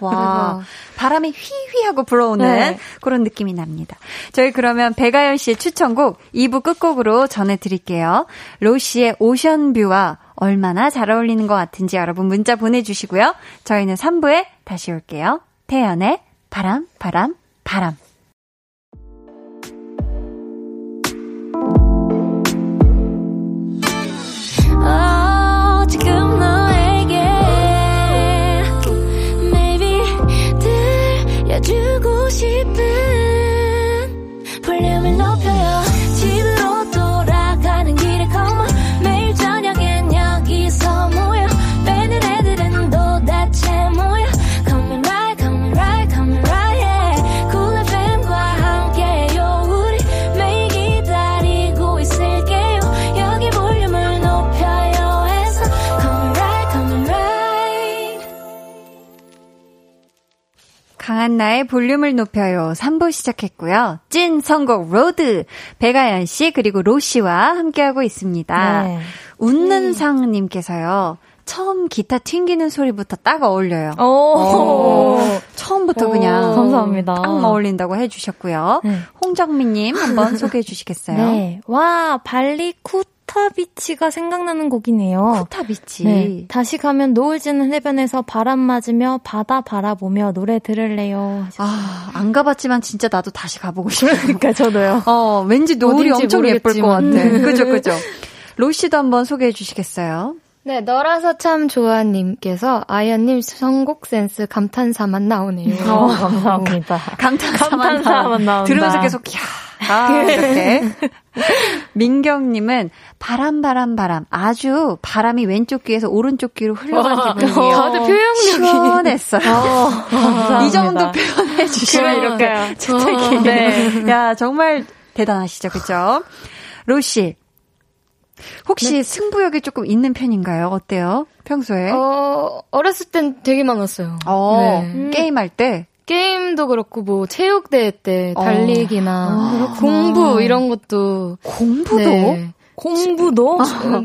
와 바람이 휘휘하고 불어오는 네. 그런 느낌이 납니다. 저희 그러면 배가연 씨의 추천곡 2부 끝곡으로 전해드릴게요. 로시의 오션뷰와 얼마나 잘 어울리는 것 같은지 여러분 문자 보내주시고요. 저희는 3부에 다시 올게요. 태연의 바람, 바람, 바람. 어, 지금 강한나의 볼륨을 높여요. 3부 시작했고요. 찐 선곡 로드 백아연 씨 그리고 로시와 함께하고 있습니다. 네. 웃는 음. 상님께서요. 처음 기타 튕기는 소리부터 딱 어울려요. 오. 오. 처음부터 오. 그냥 감사합니다. 딱 어울린다고 해주셨고요. 네. 홍정민님 한번 소개해 주시겠어요? 네. 와 발리 쿠 쿠타비치가 생각나는 곡이네요. 쿠타비치. 네. 다시 가면 노을 지는 해변에서 바람 맞으며 바다 바라보며 노래 들을래요. 아, 안 가봤지만 진짜 나도 다시 가보고 싶어요. 그러니까 저도요. 어, 왠지 노을이 엄청 모르겠지만. 예쁠 것 같아. 그죠, 그죠. 로시도 한번 소개해 주시겠어요? 네, 너라서 참 좋아님께서 아연님 선곡 센스 감탄사만 나오네요. 어, 감사합니다. 감탄사만, 감탄사만 나온다. 들으면서 계속 야 아, 이렇게. 민경님은 바람, 바람, 바람. 아주 바람이 왼쪽 귀에서 오른쪽 귀로 흘러간 기분이에요. 다들 표현력이. 시원했어요. 어, 이 정도 표현해 주시면 이렇게 채택이. 네. 야, 정말 대단하시죠, 그죠? 로시. 혹시 네. 승부욕이 조금 있는 편인가요? 어때요? 평소에? 어, 어렸을 땐 되게 많았어요. 어, 네. 게임할 때? 게임도 그렇고 뭐 체육대회 때 어. 달리기나 어. 공부 이런 것도 공부도 네. 공부도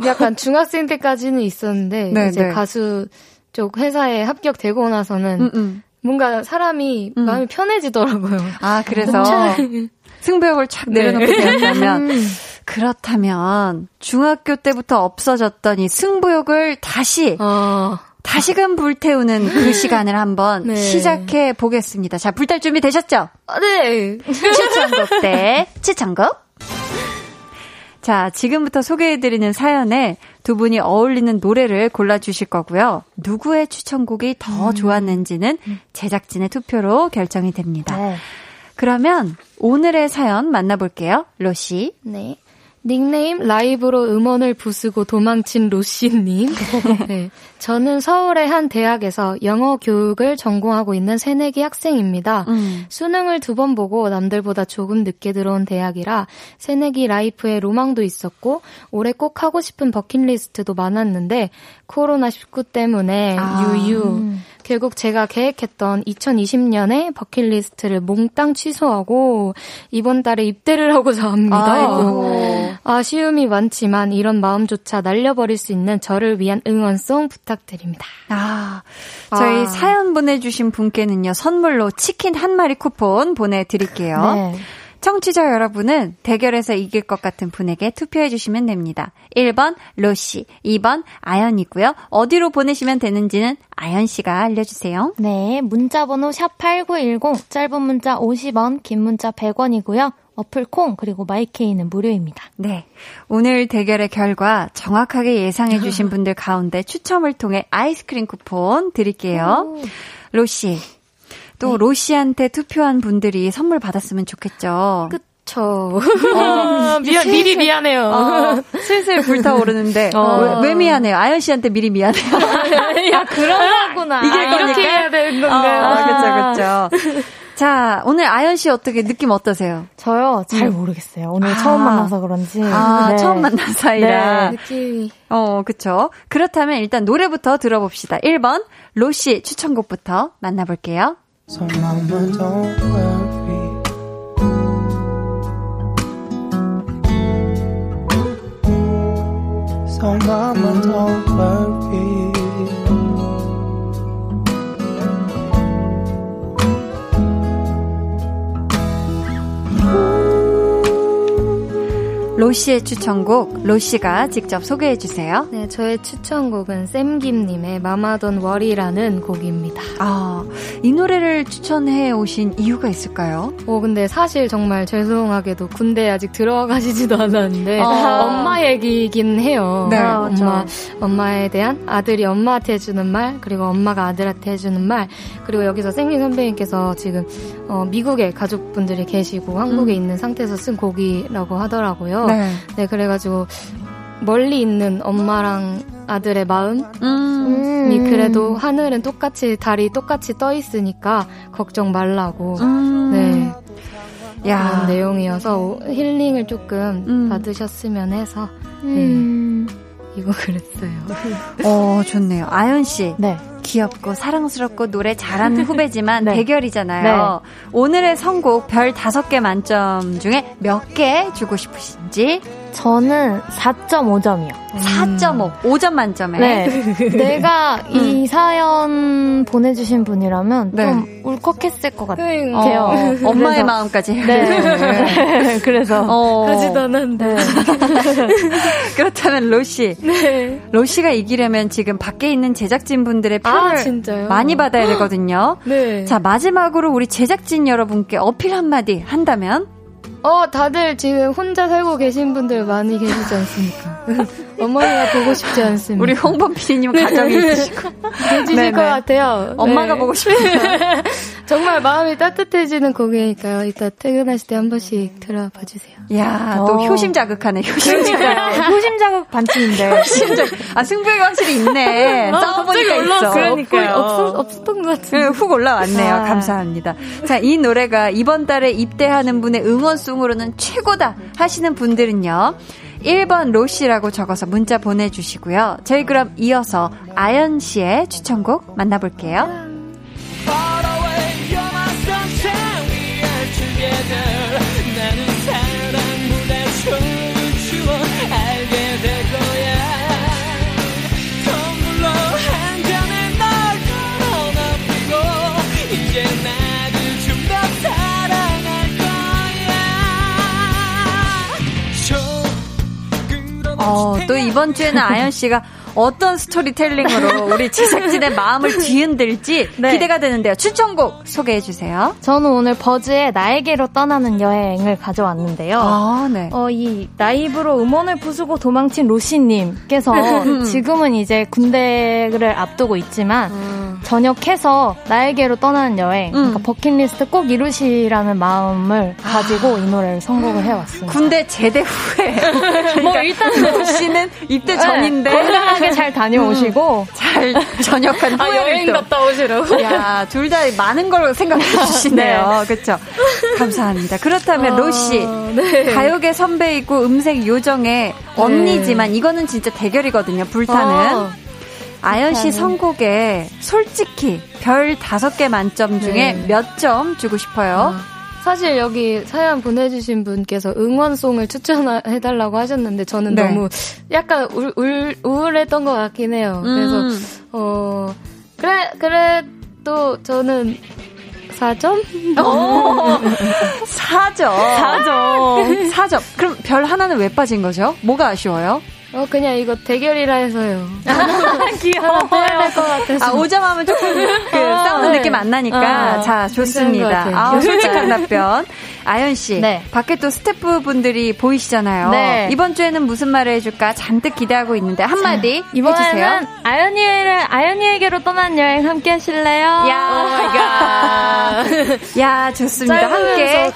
약간 중학생 때까지는 있었는데 네, 이제 네. 가수 쪽 회사에 합격되고 나서는 음, 음. 뭔가 사람이 음. 마음이 편해지더라고요. 아 그래서 승부욕을 착 내려놓게 네. 되었다면 음. 그렇다면 중학교 때부터 없어졌던 이 승부욕을 다시 어. 다시금 불태우는 그 시간을 한번 네. 시작해 보겠습니다. 자, 불탈 준비 되셨죠? 아, 네. 추천곡 대 추천곡. 자, 지금부터 소개해드리는 사연에 두 분이 어울리는 노래를 골라주실 거고요. 누구의 추천곡이 더 음. 좋았는지는 제작진의 투표로 결정이 됩니다. 네. 그러면 오늘의 사연 만나볼게요. 로시. 네. 닉네임 라이브로 음원을 부수고 도망친 로시님. 네. 저는 서울의 한 대학에서 영어 교육을 전공하고 있는 새내기 학생입니다. 음. 수능을 두 번 보고 남들보다 조금 늦게 들어온 대학이라 새내기 라이프에 로망도 있었고 올해 꼭 하고 싶은 버킷리스트도 많았는데 코로나19 때문에 아. 유유. 음. 결국 제가 계획했던 2020년에 버킷리스트를 몽땅 취소하고 이번 달에 입대를 하고자 합니다. 아이고. 아쉬움이 많지만 이런 마음조차 날려버릴 수 있는 저를 위한 응원송 부탁드립니다. 아, 저희 아. 사연 보내주신 분께는요, 선물로 치킨 한 마리 쿠폰 보내드릴게요. 네. 청취자 여러분은 대결에서 이길 것 같은 분에게 투표해 주시면 됩니다. 1번 로시, 2번 아연이고요. 어디로 보내시면 되는지는 아연 씨가 알려주세요. 네, 문자 번호 샵 8910, 짧은 문자 50원, 긴 문자 100원이고요. 어플 콩 그리고 마이케이는 무료입니다. 네. 오늘 대결의 결과 정확하게 예상해 주신 분들 가운데 추첨을 통해 아이스크림 쿠폰 드릴게요. 로시, 또 네. 로시한테 투표한 분들이 선물 받았으면 좋겠죠. 그쵸. 어, 미안, 미리 미안해요. 어, 슬슬 불타오르는데. 어. 왜, 왜, 미안해요? 아연 씨한테 미리 미안해요. 야, 그런 거구나. 이게 아, 이렇게 해야 되는. 아, 그쵸, 그쵸. 자, 오늘 아연 씨 어떻게 느낌 어떠세요? 저요? 잘 음. 모르겠어요. 오늘 아. 처음 만나서 그런지. 아, 네. 처음 만난 사이라. 네. 느낌이. 어, 그쵸. 그렇다면 일단 노래부터 들어봅시다. 1번, 로시 추천곡부터 만나볼게요. So mama don't worry So mama don't worry 로시의 추천곡 로시가 직접 소개해 주세요. 네, 저의 추천곡은 샘김님의 마마돈 워리라는 곡입니다. 아, 이 노래를 추천해 오신 이유가 있을까요? 어, 근데 사실 정말 죄송하게도 군대 아직 들어가시지도 않았는데 아. 엄마 얘기이긴 해요. 네, 아, 엄마 엄마에 대한 아들이 엄마한테 해주는 말 그리고 엄마가 아들한테 해주는 말 그리고 여기서 샘김 선배님께서 지금 어, 미국에 가족분들이 계시고 한국에 음. 있는 상태에서 쓴 곡이라고 하더라고요. 네. 네, 그래가지고 멀리 있는 엄마랑 아들의 마음이 음. 그래도 하늘은 똑같이 달이 똑같이 떠 있으니까 걱정 말라고. 음. 네. 야. 그런 내용이어서 힐링을 조금 음. 받으셨으면 해서 네. 음. 이거 그랬어요. 어, 좋네요. 아연 씨. 네. 귀엽고 사랑스럽고 노래 잘하는 후배지만 네. 대결이잖아요. 네. 오늘의 선곡 별 다섯 개 만점 중에 몇 개 주고 싶으신지? 저는 4.5점이요. 4.5. 5점 만점에. 네. 내가 음. 이 사연 보내주신 분이라면 네. 좀 울컥했을 것 같아요. 어, 엄마의 마음까지. 네. 그래서. 어. 하지도 않았는데. 네. 그렇다면 로시. 네. 로시가 이기려면 지금 밖에 있는 제작진분들의 표를 아, 많이 받아야 되거든요. 네. 자, 마지막으로 우리 제작진 여러분께 어필 한마디 한다면? 어, 다들 지금 혼자 살고 계신 분들 많이 계시지 않습니까? 어머니가 보고 싶지 않습니다. 우리 홍범 PD님 가정이 있으시고. 계실 것 같아요. 엄마가 네. 보고 싶어요. 정말 마음이 따뜻해지는 곡이니까요. 이따 퇴근하실 때 한 번씩 들어봐 주세요. 야, 또 어. 효심 자극하네. 효심 자극. 효심 자극 반칙인데. 효심 자극. 아, 승부가 확실히 있네. 아, 써보니까 있어. 그러니까요. 없, 없었던 것 같은데. 훅 올라왔네요. 아. 감사합니다. 자, 이 노래가 이번 달에 입대하는 분의 응원송으로는 최고다 하시는 분들은요. 1번 로시라고 적어서 문자 보내주시고요. 저희 그럼 이어서 아연 씨의 추천곡 만나볼게요. 어, 또 이번 주에는 아연 씨가 어떤 스토리텔링으로 우리 제작진의 마음을 뒤흔들지 네. 기대가 되는데요. 추천곡 소개해 주세요. 저는 오늘 버즈의 나에게로 떠나는 여행을 가져왔는데요. 아, 네. 어, 이 라이브로 음원을 부수고 도망친 로시님께서 지금은 이제 군대를 앞두고 있지만 음. 전역해서 나에게로 떠나는 여행, 음. 그러니까 버킷리스트 꼭 이루시라는 마음을 가지고 아. 이 노래를 선곡을 해왔습니다. 군대 제대 후에. 그러니까 뭐 일단 로시는 입대 네. 전인데. 네, 편하게 잘 다녀오시고 음, 잘 전역한 아, 여행 갔다 오시라고. 야, 둘 다 많은 걸 생각해 주시네요. 네. 그렇죠. 감사합니다. 그렇다면 어, 로시 네. 가요계 선배이고 음색 요정의 언니지만 네. 이거는 진짜 대결이거든요. 불타는. 어. 아연 씨 선곡에 솔직히 별 다섯 개 만점 중에 네. 몇점 주고 싶어요? 어. 사실 여기 사연 보내주신 분께서 응원송을 추천해달라고 하셨는데 저는 네. 너무 약간 울, 울, 우울했던 것 같긴 해요. 그래서, 음. 어, 그래, 그래도 저는 4점? 오, 4점. 4점. 4점. 그럼 별 하나는 왜 빠진 거죠? 뭐가 아쉬워요? 어, 그냥 이거 대결이라 해서요. 귀여워. 아, 오자마면 조금 그 어, 싸우는 네. 느낌 안 나니까. 어, 자, 좋습니다. 아, 솔직한 답변. 아연 씨, 네. 밖에 또 스태프분들이 보이시잖아요. 네. 이번 주에는 무슨 말을 해줄까 잔뜩 기대하고 있는데 한 마디 이번에는 아연이를 아연이에게로 떠난 여행 함께 하실래요? 야, 야, 좋습니다. 함께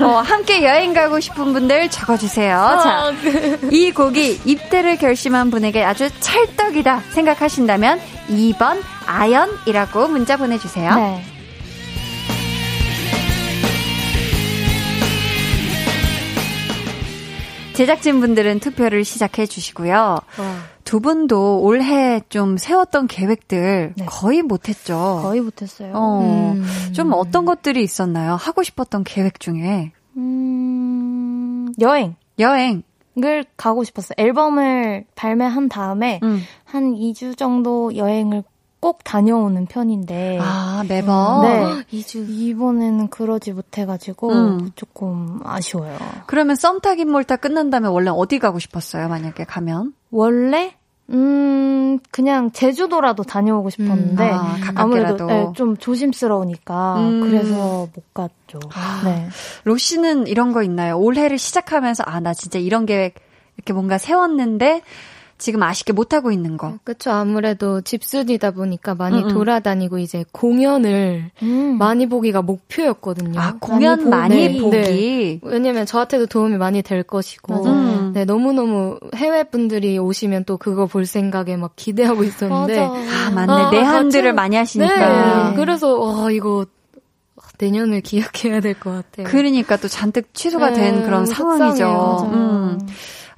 어, 함께 여행 가고 싶은 분들 적어주세요. 어, 자, 이 곡이 입대를 결심한 분에게 아주 찰떡이다 생각하신다면 2번 아연이라고 문자 보내주세요. 네. 제작진분들은 투표를 시작해 주시고요. 와. 두 분도 올해 좀 세웠던 계획들 네. 거의 못했죠. 거의 못했어요. 어, 음. 좀 어떤 것들이 있었나요? 하고 싶었던 계획 중에? 음, 여행. 여행. 을 가고 싶었어요. 앨범을 발매한 다음에 음. 한 2주 정도 여행을 꼭 다녀오는 편인데. 아, 매번? 네. 2주. 이번에는 그러지 못해가지고 음. 조금 아쉬워요. 그러면 썸 타 긴 몰타 끝난 다음에 원래 어디 가고 싶었어요? 만약에 가면? 원래? 음, 그냥 제주도라도 다녀오고 싶었는데. 음, 아, 무래도 네, 좀 조심스러우니까. 음. 그래서 못 갔죠. 아, 네. 로시는 이런 거 있나요? 올해를 시작하면서, 아, 나 진짜 이런 계획 이렇게 뭔가 세웠는데, 지금 아쉽게 못하고 있는 거. 그렇죠. 아무래도 집순이다 보니까 많이 음음. 돌아다니고 이제 공연을 음. 많이 보기가 목표였거든요. 아, 공연 많이, 보, 기 네. 왜냐면 저한테도 도움이 많이 될 것이고. 음. 네, 너무너무 해외 분들이 오시면 또 그거 볼 생각에 막 기대하고 있었는데. 아, 맞네. 아, 내한들을 같이... 많이 하시니까. 네. 그래서, 와, 이거 내년을 기약해야 될 것 같아요. 그러니까 또 잔뜩 취소가 네, 된 그런 상황이죠. 음.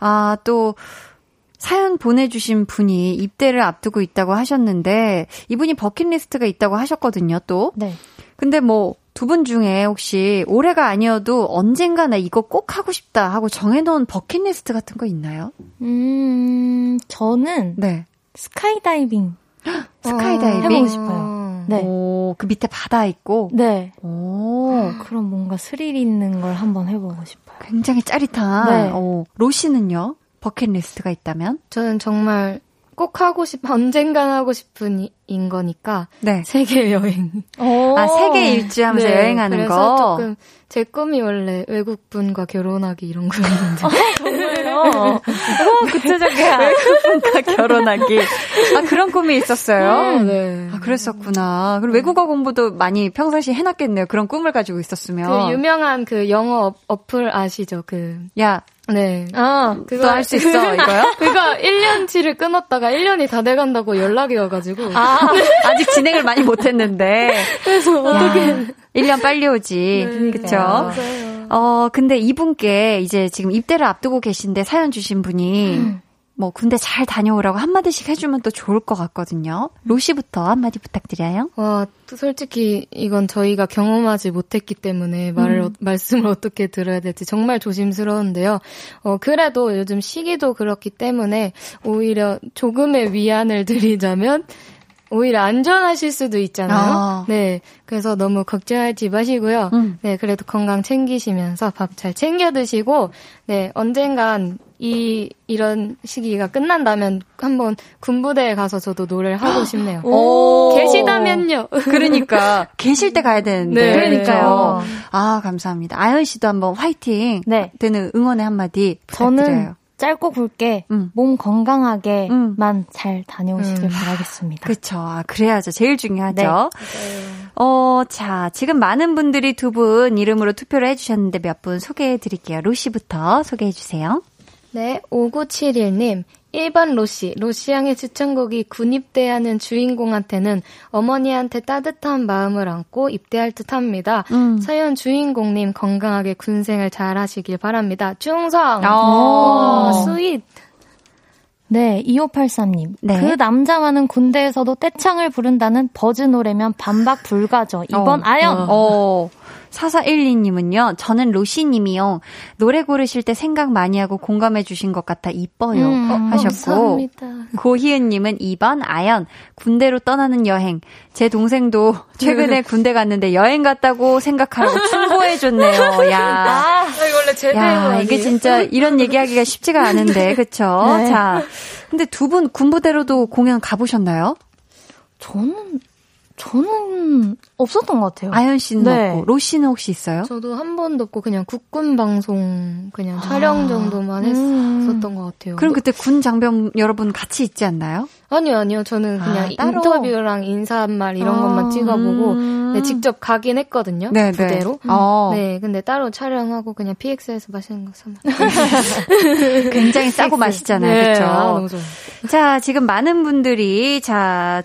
아, 또, 사연 보내주신 분이 입대를 앞두고 있다고 하셨는데 이분이 버킷리스트가 있다고 하셨거든요, 또. 네. 근데 뭐 두 분 중에 혹시 올해가 아니어도 언젠가 나 이거 꼭 하고 싶다 하고 정해놓은 버킷리스트 같은 거 있나요? 음, 저는 네. 스카이다이빙. 스카이다이빙 해보고 싶어요. 네. 오, 그 밑에 바다 있고. 네. 오, 그럼 뭔가 스릴 있는 걸 한번 해보고 싶어요. 굉장히 짜릿한. 네. 오, 로시는요? 버킷리스트가 있다면? 저는 정말 꼭 하고 싶, 언젠간 하고 싶은 인 거니까. 네. 세계 여행. 아, 세계 일주 하면서 네, 여행하는 그래서 거? 조금, 제 꿈이 원래 외국분과 결혼하기 이런 거였는데. 아, 정말요? 어, 구체적이야. 외국분과 결혼하기. 아, 그런 꿈이 있었어요? 음, 네. 아, 그랬었구나. 그럼 외국어 공부도 많이 평상시에 해놨겠네요. 그런 꿈을 가지고 있었으면. 그 유명한 그 영어 어플 아시죠? 그. 야, 네. 아, 그거 할 수 있어, 이거요? 그거 1년치를 끊었다가 1년이 다 돼간다고 연락이 와가지고. 아, 아직 진행을 많이 못했는데. 그래서 어떻게. 1년 빨리 오지. 네, 그쵸? 맞아요. 어, 근데 이분께 이제 지금 입대를 앞두고 계신데 사연 주신 분이 음. 뭐 군대 잘 다녀오라고 한마디씩 해주면 또 좋을 것 같거든요. 로시부터 한마디 부탁드려요. 와, 솔직히 이건 저희가 경험하지 못했기 때문에 말을, 음. 말씀을 어떻게 들어야 될지 정말 조심스러운데요. 어, 그래도 요즘 시기도 그렇기 때문에 오히려 조금의 위안을 드리자면 오히려 안전하실 수도 있잖아요. 아. 네. 그래서 너무 걱정하지 마시고요. 음. 네. 그래도 건강 챙기시면서 밥 잘 챙겨 드시고, 네. 언젠간 이, 이런 시기가 끝난다면 한번 군부대에 가서 저도 노래를 하고 싶네요. 오. 계시다면요. 그러니까. 계실 때 가야 되는데. 네. 그러니까요. 아, 감사합니다. 아연 씨도 한번 화이팅. 네. 되는 응원의 한마디 부탁드려요. 저는 짧고 굵게 음. 몸 건강하게만 음. 잘 다녀오시길 음. 바라겠습니다. 그렇죠. 아, 그래야죠. 제일 중요하죠. 네. 어, 자, 지금 많은 분들이 두 분 이름으로 투표를 해주셨는데 몇 분 소개해 드릴게요. 로시부터 소개해 주세요. 네, 5971님. 1번 로시. 로시 양의 추천곡이 군 입대하는 주인공한테는 어머니한테 따뜻한 마음을 안고 입대할 듯 합니다. 음. 사연 주인공님 건강하게 군생을 잘 하시길 바랍니다. 충성! 오, sweet! 네, 2583님. 네. 그 남자만은 군대에서도 떼창을 부른다는 버즈 노래면 반박 불가죠. 이번 어, 아연! 어. 어. 4412님은요, 저는 로시님이요. 노래 고르실 때 생각 많이 하고 공감해 주신 것 같아 이뻐요. 음, 어, 하셨고. 감사합니다. 고희은님은 2번 아연, 군대로 떠나는 여행. 제 동생도 최근에 군대 갔는데 여행 갔다고 생각하라고 충고해줬네요. 야. 아, 원래 제 야, 이게 진짜 이런 얘기하기가 쉽지가 않은데, 그쵸? 네. 자. 근데 두 분 군부대로도 공연 가보셨나요? 저는 저는 없었던 것 같아요. 아연 씨는 네. 없고 로시는 씨는 혹시 있어요? 저도 한 번도 없고 그냥 국군 방송 그냥 아. 촬영 정도만 했었던 음. 것 같아요. 그럼 그때 군 장병 여러분 같이 있지 않나요? 아니요, 아니요. 저는 그냥 아, 인터뷰랑 인사말 이런 아. 것만 찍어보고 음. 네, 직접 가긴 했거든요. 네, 네. 부대로. 네. 어. 네, 근데 따로 촬영하고 그냥 PX에서 마시는 거 사면. 굉장히 싸고 맛있잖아요, 네. 그렇죠? 아, 너무 좋아요. 자, 지금 많은 분들이 자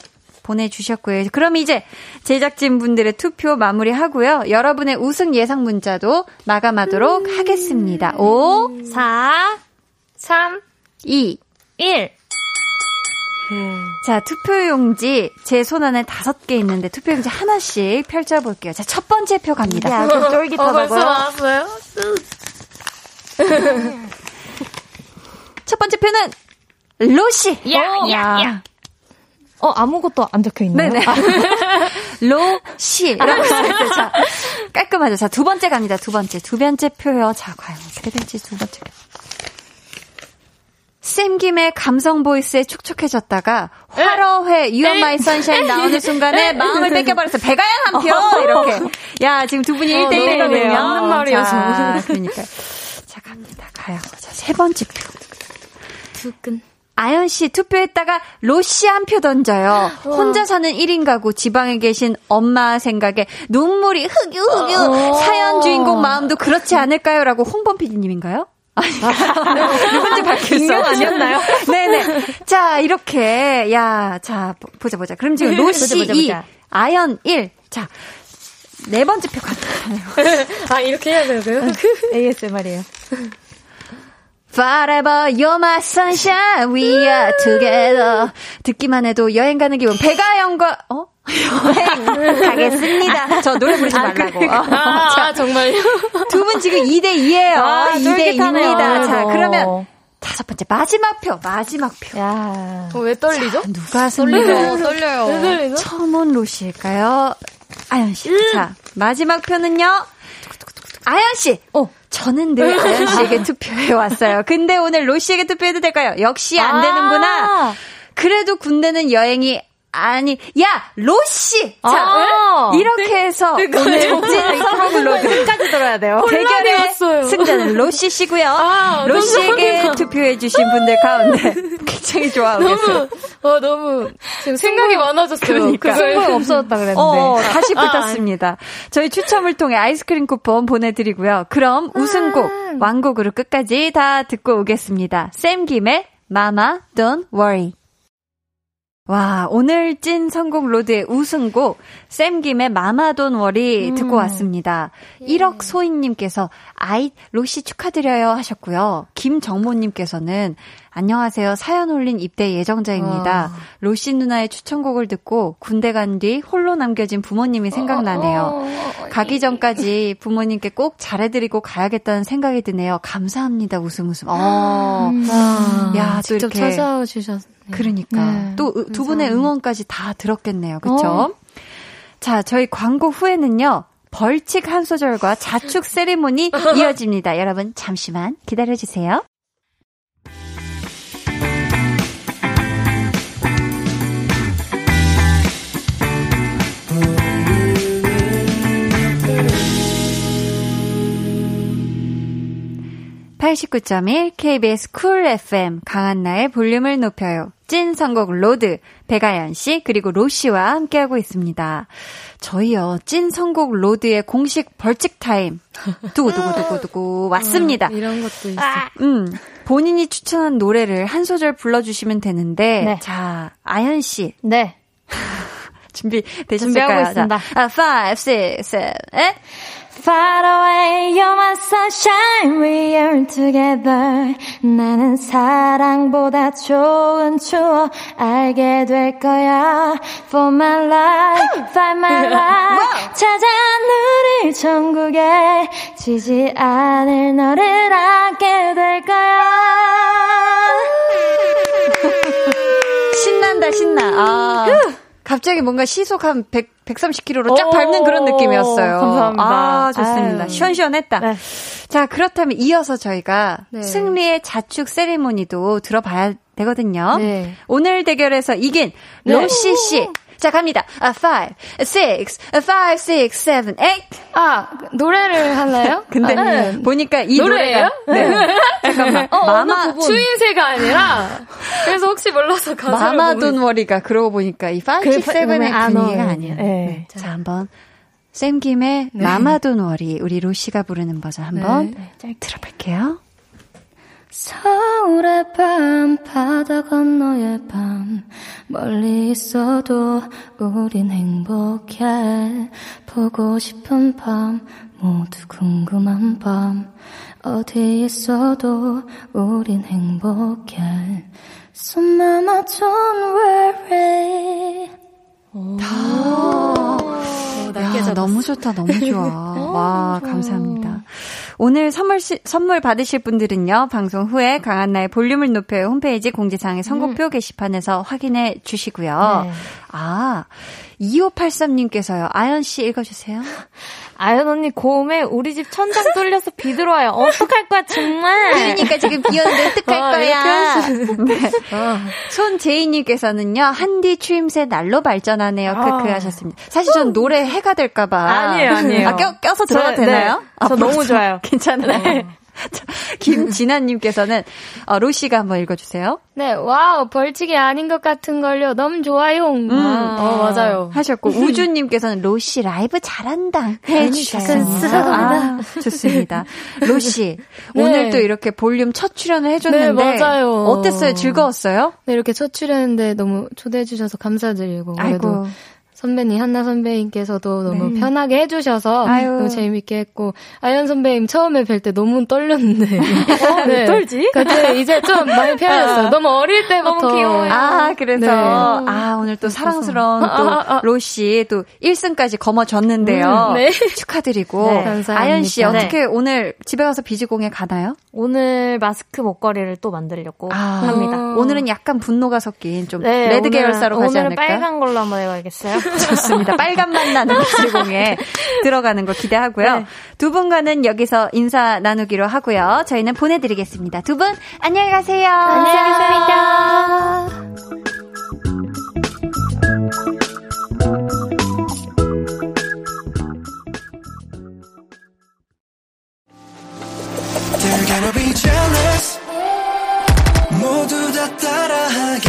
보내주셨고요. 그럼 이제 제작진 분들의 투표 마무리하고요. 여러분의 우승 예상 문자도 마감하도록 음~ 하겠습니다. 5, 4, 3, 2, 1. 자, 투표용지 제 손 안에 다섯 개 있는데 투표용지 하나씩 펼쳐볼게요. 자, 첫 번째 표 갑니다. 야, 좀 쫄깃하다고요? 어? 첫 번째 표는 로시. 야, 야, 야. 어, 아무것도 안 적혀 있나요? 네네. 로시라고 써있어요. 자, 깔끔하죠. 자, 두 번째 갑니다. 두 번째. 두 번째 표요. 자, 과연 어떻게 될지 두 번째 표. 쌤김의 감성 보이스에 촉촉해졌다가 화러회 You Are My Sunshine 나오는 순간에 마음을 뺏겨버렸어. 배가연 한 표! 이렇게. 야, 지금 두 분이 1대1이거든요. 어, 맞는 말이어서. 그러니까. 자, 갑니다. 가요. 자, 세 번째 표. 두근. 아연 씨 투표했다가 로시 한표 던져요. 우와. 혼자 사는 1인 가구 지방에 계신 엄마 생각에 눈물이 흑유 흑유 어. 사연 주인공 마음도 그렇지 않을까요? 라고 홍범 PD님인가요? 누군지 수 아니었나요? 네네. 자, 이렇게. 야, 자, 보자, 보자. 그럼 지금 로시 보자, 보자, 2, 아연 1. 자, 네 번째 표 간단하네요. 아, 이렇게 해야 되고요? ASMR이에요. Forever you're my sunshine, we are together. 듣기만 해도 여행 가는 기분. 배가영과, 어? 여행 가겠습니다. 저 노래 부르지 말라고. 아, 아, 자, 정말요? 두 분 지금 2대2에요. 아, 2대2입니다. 자, 그러면 다섯 번째 마지막 표 마지막 표. 야. 어, 왜 떨리죠? 자, 누가 떨리죠? 떨려요. 왜 떨리죠? 처음은 로시일까요? 아연 씨. 음. 자 마지막 표는요. 아연 씨. 어. 저는 늘 아연 씨에게 투표해 왔어요. 근데 오늘 로시에게 투표해도 될까요? 역시 안 아~ 되는구나. 그래도 군대는 여행이 아니, 야, 로씨! 자, 아~ 이렇게 해서 오늘 찐선물로까지 들어야 돼요. 대결의 승자는 로씨 씨고요. 아, 로씨에게 투표해주신 분들 가운데 굉장히 좋아하고 계세요. 어, 너무 지금 생각이 많아졌어요. 그러니까. 승부가 없어졌다 그랬는데. 어, 다시 아, 붙었습니다. 저희 추첨을 통해 아이스크림 쿠폰 보내드리고요. 그럼 우승곡, 아~ 완곡으로 끝까지 다 듣고 오겠습니다. 샘김의 Mama Don't Worry. 와, 오늘 찐 선곡 로드의 우승곡, 샘김의 Mama Don't Worry 음. 듣고 왔습니다. 예. 1억 소희님께서 아이, 로시 축하드려요 하셨고요. 김정모님께서는 안녕하세요. 사연 올린 입대 예정자입니다. 와. 로시 누나의 추천곡을 듣고 군대 간 뒤 홀로 남겨진 부모님이 생각나네요. 어, 어, 어, 가기 전까지 부모님께 꼭 잘해드리고 가야겠다는 생각이 드네요. 감사합니다. 웃음 웃음. 어. 음. 야, 또 직접 이렇게. 찾아오셨 그러니까. 네, 또두 분의 응원까지 다 들었겠네요. 그쵸? 어. 자, 저희 광고 후에는요. 벌칙 한 소절과 자축 세리머니 이어집니다. 여러분, 잠시만 기다려 주세요. 89.1 KBS 쿨 FM 강한나의 볼륨을 높여요. 찐 선곡 로드 백아연 씨 그리고 로시와 함께하고 있습니다. 저희요 찐 선곡 로드의 공식 벌칙 타임 두구두구두구두구 왔습니다. 음, 이런 것도 있어. 아, 음 본인이 추천한 노래를 한 소절 불러주시면 되는데 네. 자 아연 씨. 네. 준비 되셨을까요? 준비하고 있습니다. 자, 아, 5, 6, 7, 8. Far away, you're my sunshine, we are together. 나는 사랑보다 좋은 추억 알게 될 거야. For my life, find my life. 찾아 누릴 천국에 지지 않을 너를 안게 될 거야. 신난다, 신나. 아. 갑자기 뭔가 시속 한 100, 130km로 쫙 밟는 그런 느낌이었어요. 감사합니다. 아, 좋습니다. 아유. 시원시원했다. 네. 자, 그렇다면 이어서 저희가 네. 승리의 자축 세리모니도 들어봐야 되거든요. 네. 오늘 대결에서 이긴 네. 로시 씨. 자, 갑니다. 아, 5, 6, 5, 6, 7, 8. 아, 노래를 하나요? 근데 아, 네. 보니까 이 노래예요? 노래가 네. 잠깐만. 어, 마마 추인세가 아니라 그래서 혹시 몰라서 가사를 Mama Don't Worry가 그러고 보니까 이 5, 6, 7의 분위기가 아니에요. 네. 네. 자, 한번 샘김의 네. Mama Don't Worry 우리 로시가 부르는 버전 한번 네. 들어볼게요. 서울의 밤, 바다 건너의 밤, 멀리 있어도 우린 행복해. 보고 싶은 밤, 모두 궁금한 밤, 어디 있어도 우린 행복해. So mama don't worry. 야, 너무 좋다, 너무 좋아. 와, 감사합니다. 오늘 선물, 시, 선물 받으실 분들은요, 방송 후에 강한나의 볼륨을 높여요 홈페이지 공지사항의 선곡표 음. 게시판에서 확인해 주시고요. 네. 아, 2583님께서요, 아연씨 읽어주세요. 아연 언니 고음에 우리 집 천장 뚫려서 비 들어와요. 어떡할 거야 정말. 그러니까 지금 비 오는데 어떡할 어, 거야. 네. 어. 손재희님께서는요 한디 추임새 날로 발전하네요. 크크 아. 하셨습니다. 사실 전 노래 해가 될까봐. 아니에요 아니에요. 아, 껴, 껴서 들어도 네. 되나요? 네. 아, 저 너무 좋아요. 괜찮아요. 네. 김진아님께서는 어, 로시가 한번 읽어주세요. 네, wow 벌칙이 아닌 것 같은 걸요. 너무 좋아요. 음, 아, 어 맞아요. 하셨고 우주님께서는 로시 라이브 잘한다 해주셨습니다. 아, 좋습니다. 로시 네. 오늘 또 이렇게 볼륨 첫 출연을 해줬는데 네, 맞아요. 어땠어요? 즐거웠어요? 네, 이렇게 첫 출연인데 너무 초대해 주셔서 감사드리고 아이고. 선배님 한나 선배님께서도 너무 네. 편하게 해주셔서 아유. 너무 재밌게 했고 아연 선배님 처음에 뵐 때 너무 떨렸는데 어, 네. 떨지? 근데 이제 좀 많이 편해졌어요. 아. 너무 어릴 때부터 너무 귀여워요. 아 그래서 네. 아 오늘 또 사랑스러운 또 아, 아, 아. 로씨 또 1승까지 거머쥐었는데요. 음, 네. 축하드리고 네. 감사합니다. 아연 씨 어떻게 네. 오늘 집에 가서 비즈공예 하나요? 오늘 마스크 목걸이를 또 만들려고 아. 합니다. 오늘은 약간 분노가 섞인 좀 네, 레드 계열사로 가지 않을까요? 오늘 빨간 걸로 한번 해봐야겠어요. 좋습니다. 빨간 맛 나는 시공에 들어가는 거 기대하고요. 네. 두 분과는 여기서 인사 나누기로 하고요. 저희는 보내드리겠습니다. 두 분 안녕히 가세요. 감사합니다. 감사합니다. 모두 다 따라하게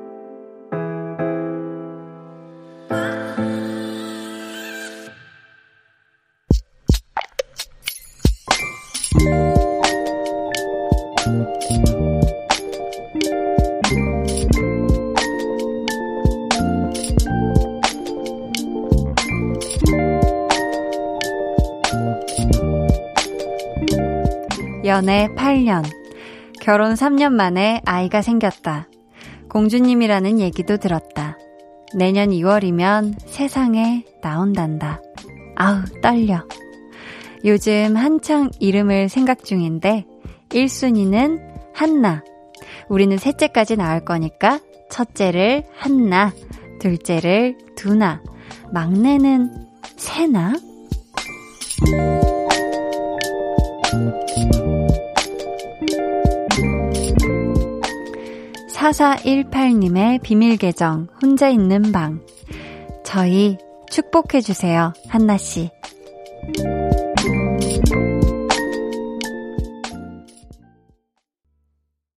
8년. 결혼 3년 만에 아이가 생겼다. 공주님이라는 얘기도 들었다. 내년 2월이면 세상에 나온단다. 아우, 떨려. 요즘 한창 이름을 생각 중인데, 1순위는 한나. 우리는 셋째까지 나올 거니까, 첫째를 한나, 둘째를 두나, 막내는 세나? 4418님의 비밀 계정, 혼자 있는 방. 저희 축복해주세요, 한나씨.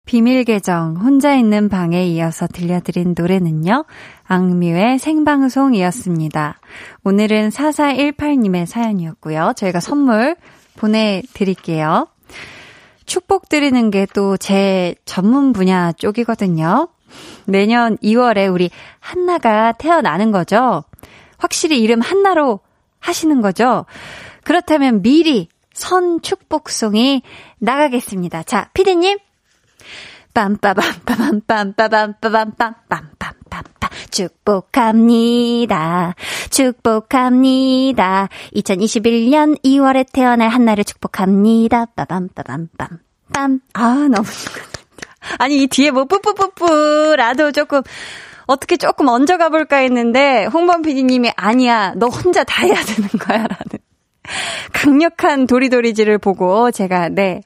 비밀 계정, 혼자 있는 방에 이어서 들려드린 노래는요, 악뮤의 생방송이었습니다. 오늘은 4418님의 사연이었고요. 저희가 선물 보내드릴게요. 축복 드리는 게 또 제 전문 분야 쪽이거든요. 내년 2월에 우리 한나가 태어나는 거죠. 확실히 이름 한나로 하시는 거죠. 그렇다면 미리 선 축복송이 나가겠습니다. 자, 피디님. 빰빠밤 빠밤 빰빠밤 빠밤 빰빰 빰빰 축복합니다. 축복합니다. 2021년 2월에 태어날 한나를 축복합니다. 빠밤빠밤빰. 빰. 아, 너무. 아니, 이 뒤에 뭐 뿌뿌뿌뿌라도 조금 어떻게 조금 얹어 가 볼까 했는데 홍범 PD님이 아니야, 너 혼자 다 해야 되는 거야 라는 강력한 도리도리지를 보고 제가 네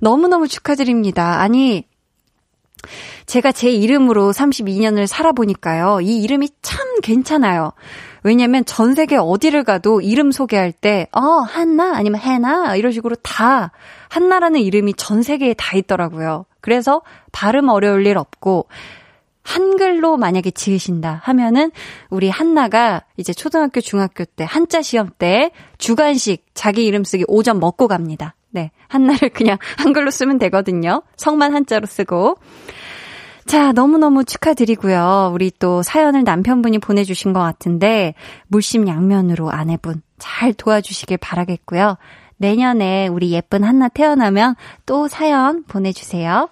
너무너무 축하드립니다. 아니 제가 제 이름으로 32년을 살아보니까요. 이 이름이 참 괜찮아요. 왜냐면 전 세계 어디를 가도 이름 소개할 때, 어, 한나? 아니면 해나? 이런 식으로 다, 한나라는 이름이 전 세계에 다 있더라고요. 그래서 발음 어려울 일 없고, 한글로 만약에 지으신다 하면은 우리 한나가 이제 초등학교, 중학교 때 한자 시험 때 주간식 자기 이름 쓰기 5점 먹고 갑니다. 네. 한나를 그냥 한글로 쓰면 되거든요. 성만 한자로 쓰고. 자, 너무너무 축하드리고요. 우리 또 사연을 남편분이 보내주신 것 같은데, 물심 양면으로 아내분 잘 도와주시길 바라겠고요. 내년에 우리 예쁜 한나 태어나면 또 사연 보내주세요.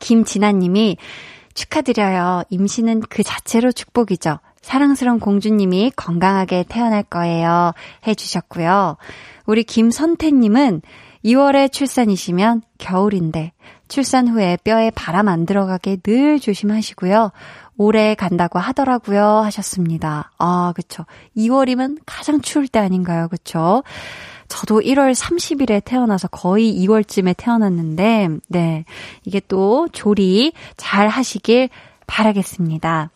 김진아님이 축하드려요. 임신은 그 자체로 축복이죠. 사랑스러운 공주님이 건강하게 태어날 거예요. 해주셨고요. 우리 김선태님은 2월에 출산이시면 겨울인데 출산 후에 뼈에 바람 안 들어가게 늘 조심하시고요. 오래 간다고 하더라고요. 하셨습니다. 아, 그쵸. 2월이면 가장 추울 때 아닌가요? 그쵸. 저도 1월 30일에 태어나서 거의 2월쯤에 태어났는데, 네. 이게 또 조리 잘 하시길 바라겠습니다.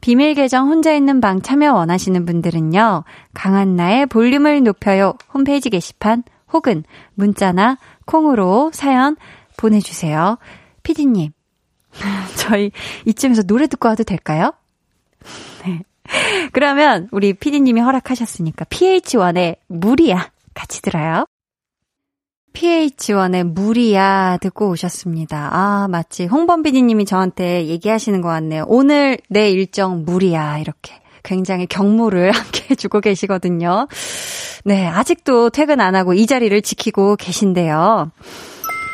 비밀 계정 혼자 있는 방 참여 원하시는 분들은요, 강한나의 볼륨을 높여요 홈페이지 게시판 혹은 문자나 콩으로 사연 보내주세요. 피디님, 저희 이쯤에서 노래 듣고 와도 될까요? 네. 그러면 우리 피디님이 허락하셨으니까 PH1의 물이야 같이 들어요. PH1의 물이야 듣고 오셨습니다. 아, 마치 홍범 PD님이 저한테 얘기하시는 것 같네요. 오늘 내 일정 물이야 이렇게 굉장히 경무를 함께 해주고 계시거든요. 네, 아직도 퇴근 안 하고 이 자리를 지키고 계신데요.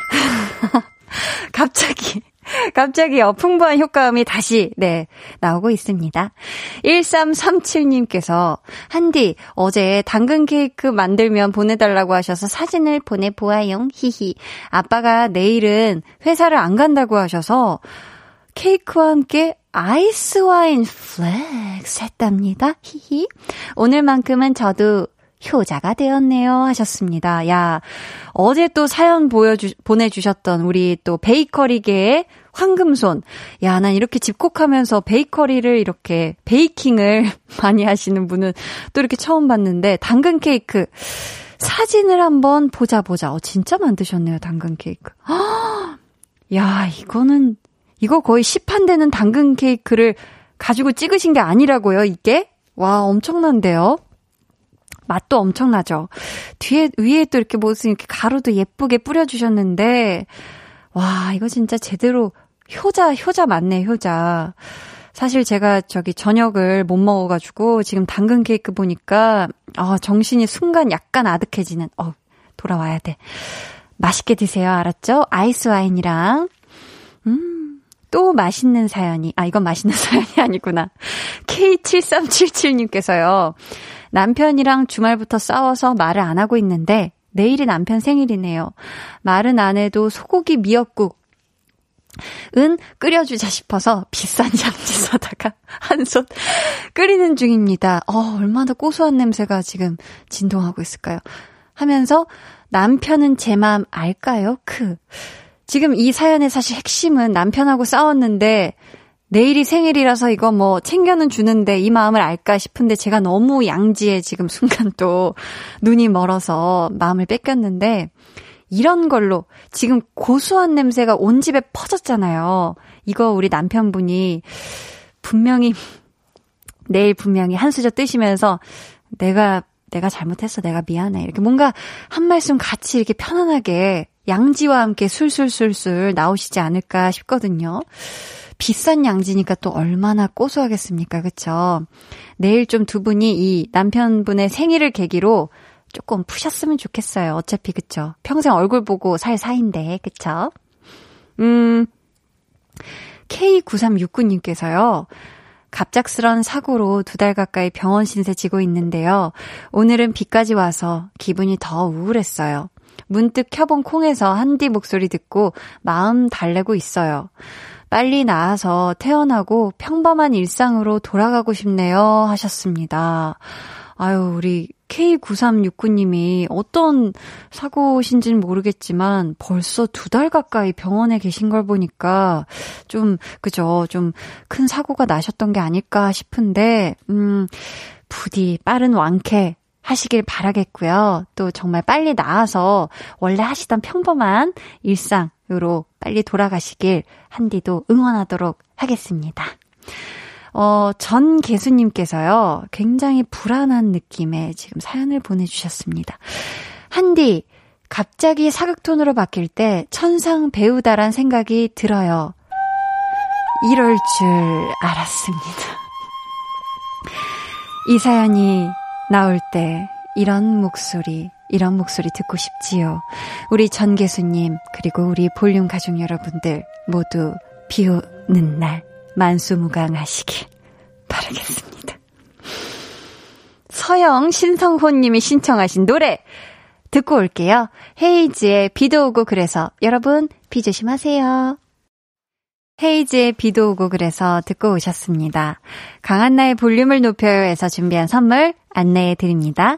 갑자기, 갑자기 어, 풍부한 효과음이 다시, 네, 나오고 있습니다. 1337님께서, 한디, 어제 당근 케이크 만들면 보내달라고 하셔서 사진을 보내보아용, 히히. 아빠가 내일은 회사를 안 간다고 하셔서, 케이크와 함께 아이스 와인 flex 했답니다. 히히. 오늘만큼은 저도 효자가 되었네요. 하셨습니다. 야, 어제 또 사연 보여주, 보내주셨던 우리 또 베이커리계의 황금손. 야, 난 이렇게 집콕하면서 베이커리를 이렇게 베이킹을 많이 하시는 분은 또 이렇게 처음 봤는데, 당근 케이크. 사진을 한번 보자 보자. 어, 진짜 만드셨네요, 당근 케이크. 야, 이거는, 이거 거의 시판 되는 당근 케이크를 가지고 찍으신 게 아니라고요, 이게? 와, 엄청난데요? 맛도 엄청나죠? 뒤에, 위에 또 이렇게 무슨 이렇게 가루도 예쁘게 뿌려주셨는데, 와, 이거 진짜 제대로 효자, 효자 맞네, 효자. 사실 제가 저기 저녁을 못 먹어가지고 지금 당근 케이크 보니까, 어, 정신이 순간 약간 아득해지는, 어, 돌아와야 돼. 맛있게 드세요, 알았죠? 아이스 와인이랑. 음, 또 맛있는 사연이, 아, 이건 맛있는 사연이 아니구나. K7377님께서요. 남편이랑 주말부터 싸워서 말을 안 하고 있는데, 내일이 남편 생일이네요. 말은 안 해도 소고기 미역국, 은 끓여주자 싶어서 비싼 양지 사다가 한손 끓이는 중입니다. 어, 얼마나 고소한 냄새가 지금 진동하고 있을까요? 하면서 남편은 제 마음 알까요? 크. 지금 이 사연의 사실 핵심은 남편하고 싸웠는데 내일이 생일이라서 이거 뭐 챙겨는 주는데 이 마음을 알까 싶은데 제가 너무 양지에 지금 순간 또 눈이 멀어서 마음을 뺏겼는데 이런 걸로 지금 고소한 냄새가 온 집에 퍼졌잖아요. 이거 우리 남편분이 분명히 내일 분명히 한 수저 뜨시면서 내가 내가 잘못했어. 내가 미안해. 이렇게 뭔가 한 말씀 같이 이렇게 편안하게 양지와 함께 술술술술 나오시지 않을까 싶거든요. 비싼 양지니까 또 얼마나 고소하겠습니까? 그쵸? 내일 좀 두 분이 이 남편분의 생일을 계기로 조금 푸셨으면 좋겠어요. 어차피 그쵸? 평생 얼굴 보고 살 사이인데 그쵸? 음 K9369님께서요. 갑작스런 사고로 두 달 가까이 병원 신세 지고 있는데요. 오늘은 비까지 와서 기분이 더 우울했어요. 문득 켜본 콩에서 한디 목소리 듣고 마음 달래고 있어요. 빨리 나아서 태어나고 평범한 일상으로 돌아가고 싶네요. 하셨습니다. 아유, 우리 K9369님이 어떤 사고신지는 모르겠지만 벌써 두 달 가까이 병원에 계신 걸 보니까 좀, 그죠. 좀 큰 사고가 나셨던 게 아닐까 싶은데, 음, 부디 빠른 완쾌 하시길 바라겠고요. 또 정말 빨리 나아서 원래 하시던 평범한 일상으로 빨리 돌아가시길 한디도 응원하도록 하겠습니다. 어, 전 개수님께서요, 굉장히 불안한 느낌의 지금 사연을 보내주셨습니다. 한디, 갑자기 사극톤으로 바뀔 때 천상 배우다란 생각이 들어요. 이럴 줄 알았습니다. 이 사연이 나올 때 이런 목소리, 이런 목소리 듣고 싶지요. 우리 전계수님, 그리고 우리 볼륨 가족 여러분들 모두 비 오는 날 만수무강하시길 바라겠습니다. 서영 신성호님이 신청하신 노래 듣고 올게요. 헤이즈의 비도 오고 그래서 여러분 비 조심하세요. 헤이즈의 비도 오고 그래서 듣고 오셨습니다. 강한나의 볼륨을 높여요에서 준비한 선물 안내해 드립니다.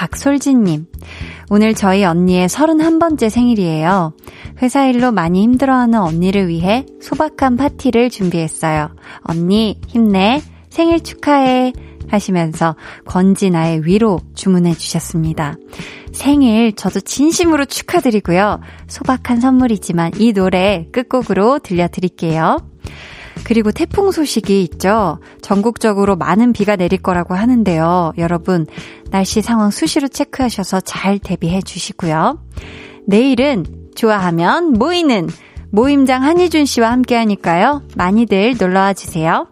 박솔진님, 오늘 저희 언니의 31번째 생일이에요. 회사 일로 많이 힘들어하는 언니를 위해 소박한 파티를 준비했어요. 언니, 힘내. 생일 축하해. 하시면서 권진아의 위로 주문해 주셨습니다. 생일 저도 진심으로 축하드리고요. 소박한 선물이지만 이 노래 끝곡으로 들려드릴게요. 그리고 태풍 소식이 있죠. 전국적으로 많은 비가 내릴 거라고 하는데요. 여러분, 날씨 상황 수시로 체크하셔서 잘 대비해 주시고요. 내일은 좋아하면 모이는 모임장 한희준 씨와 함께 하니까요. 많이들 놀러와 주세요.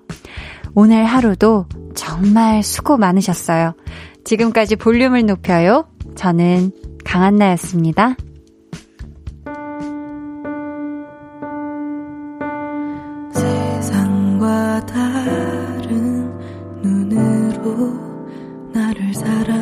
오늘 하루도 정말 수고 많으셨어요. 지금까지 볼륨을 높여요. 저는 강한나였습니다. 세상과 다른 눈으로 나를 사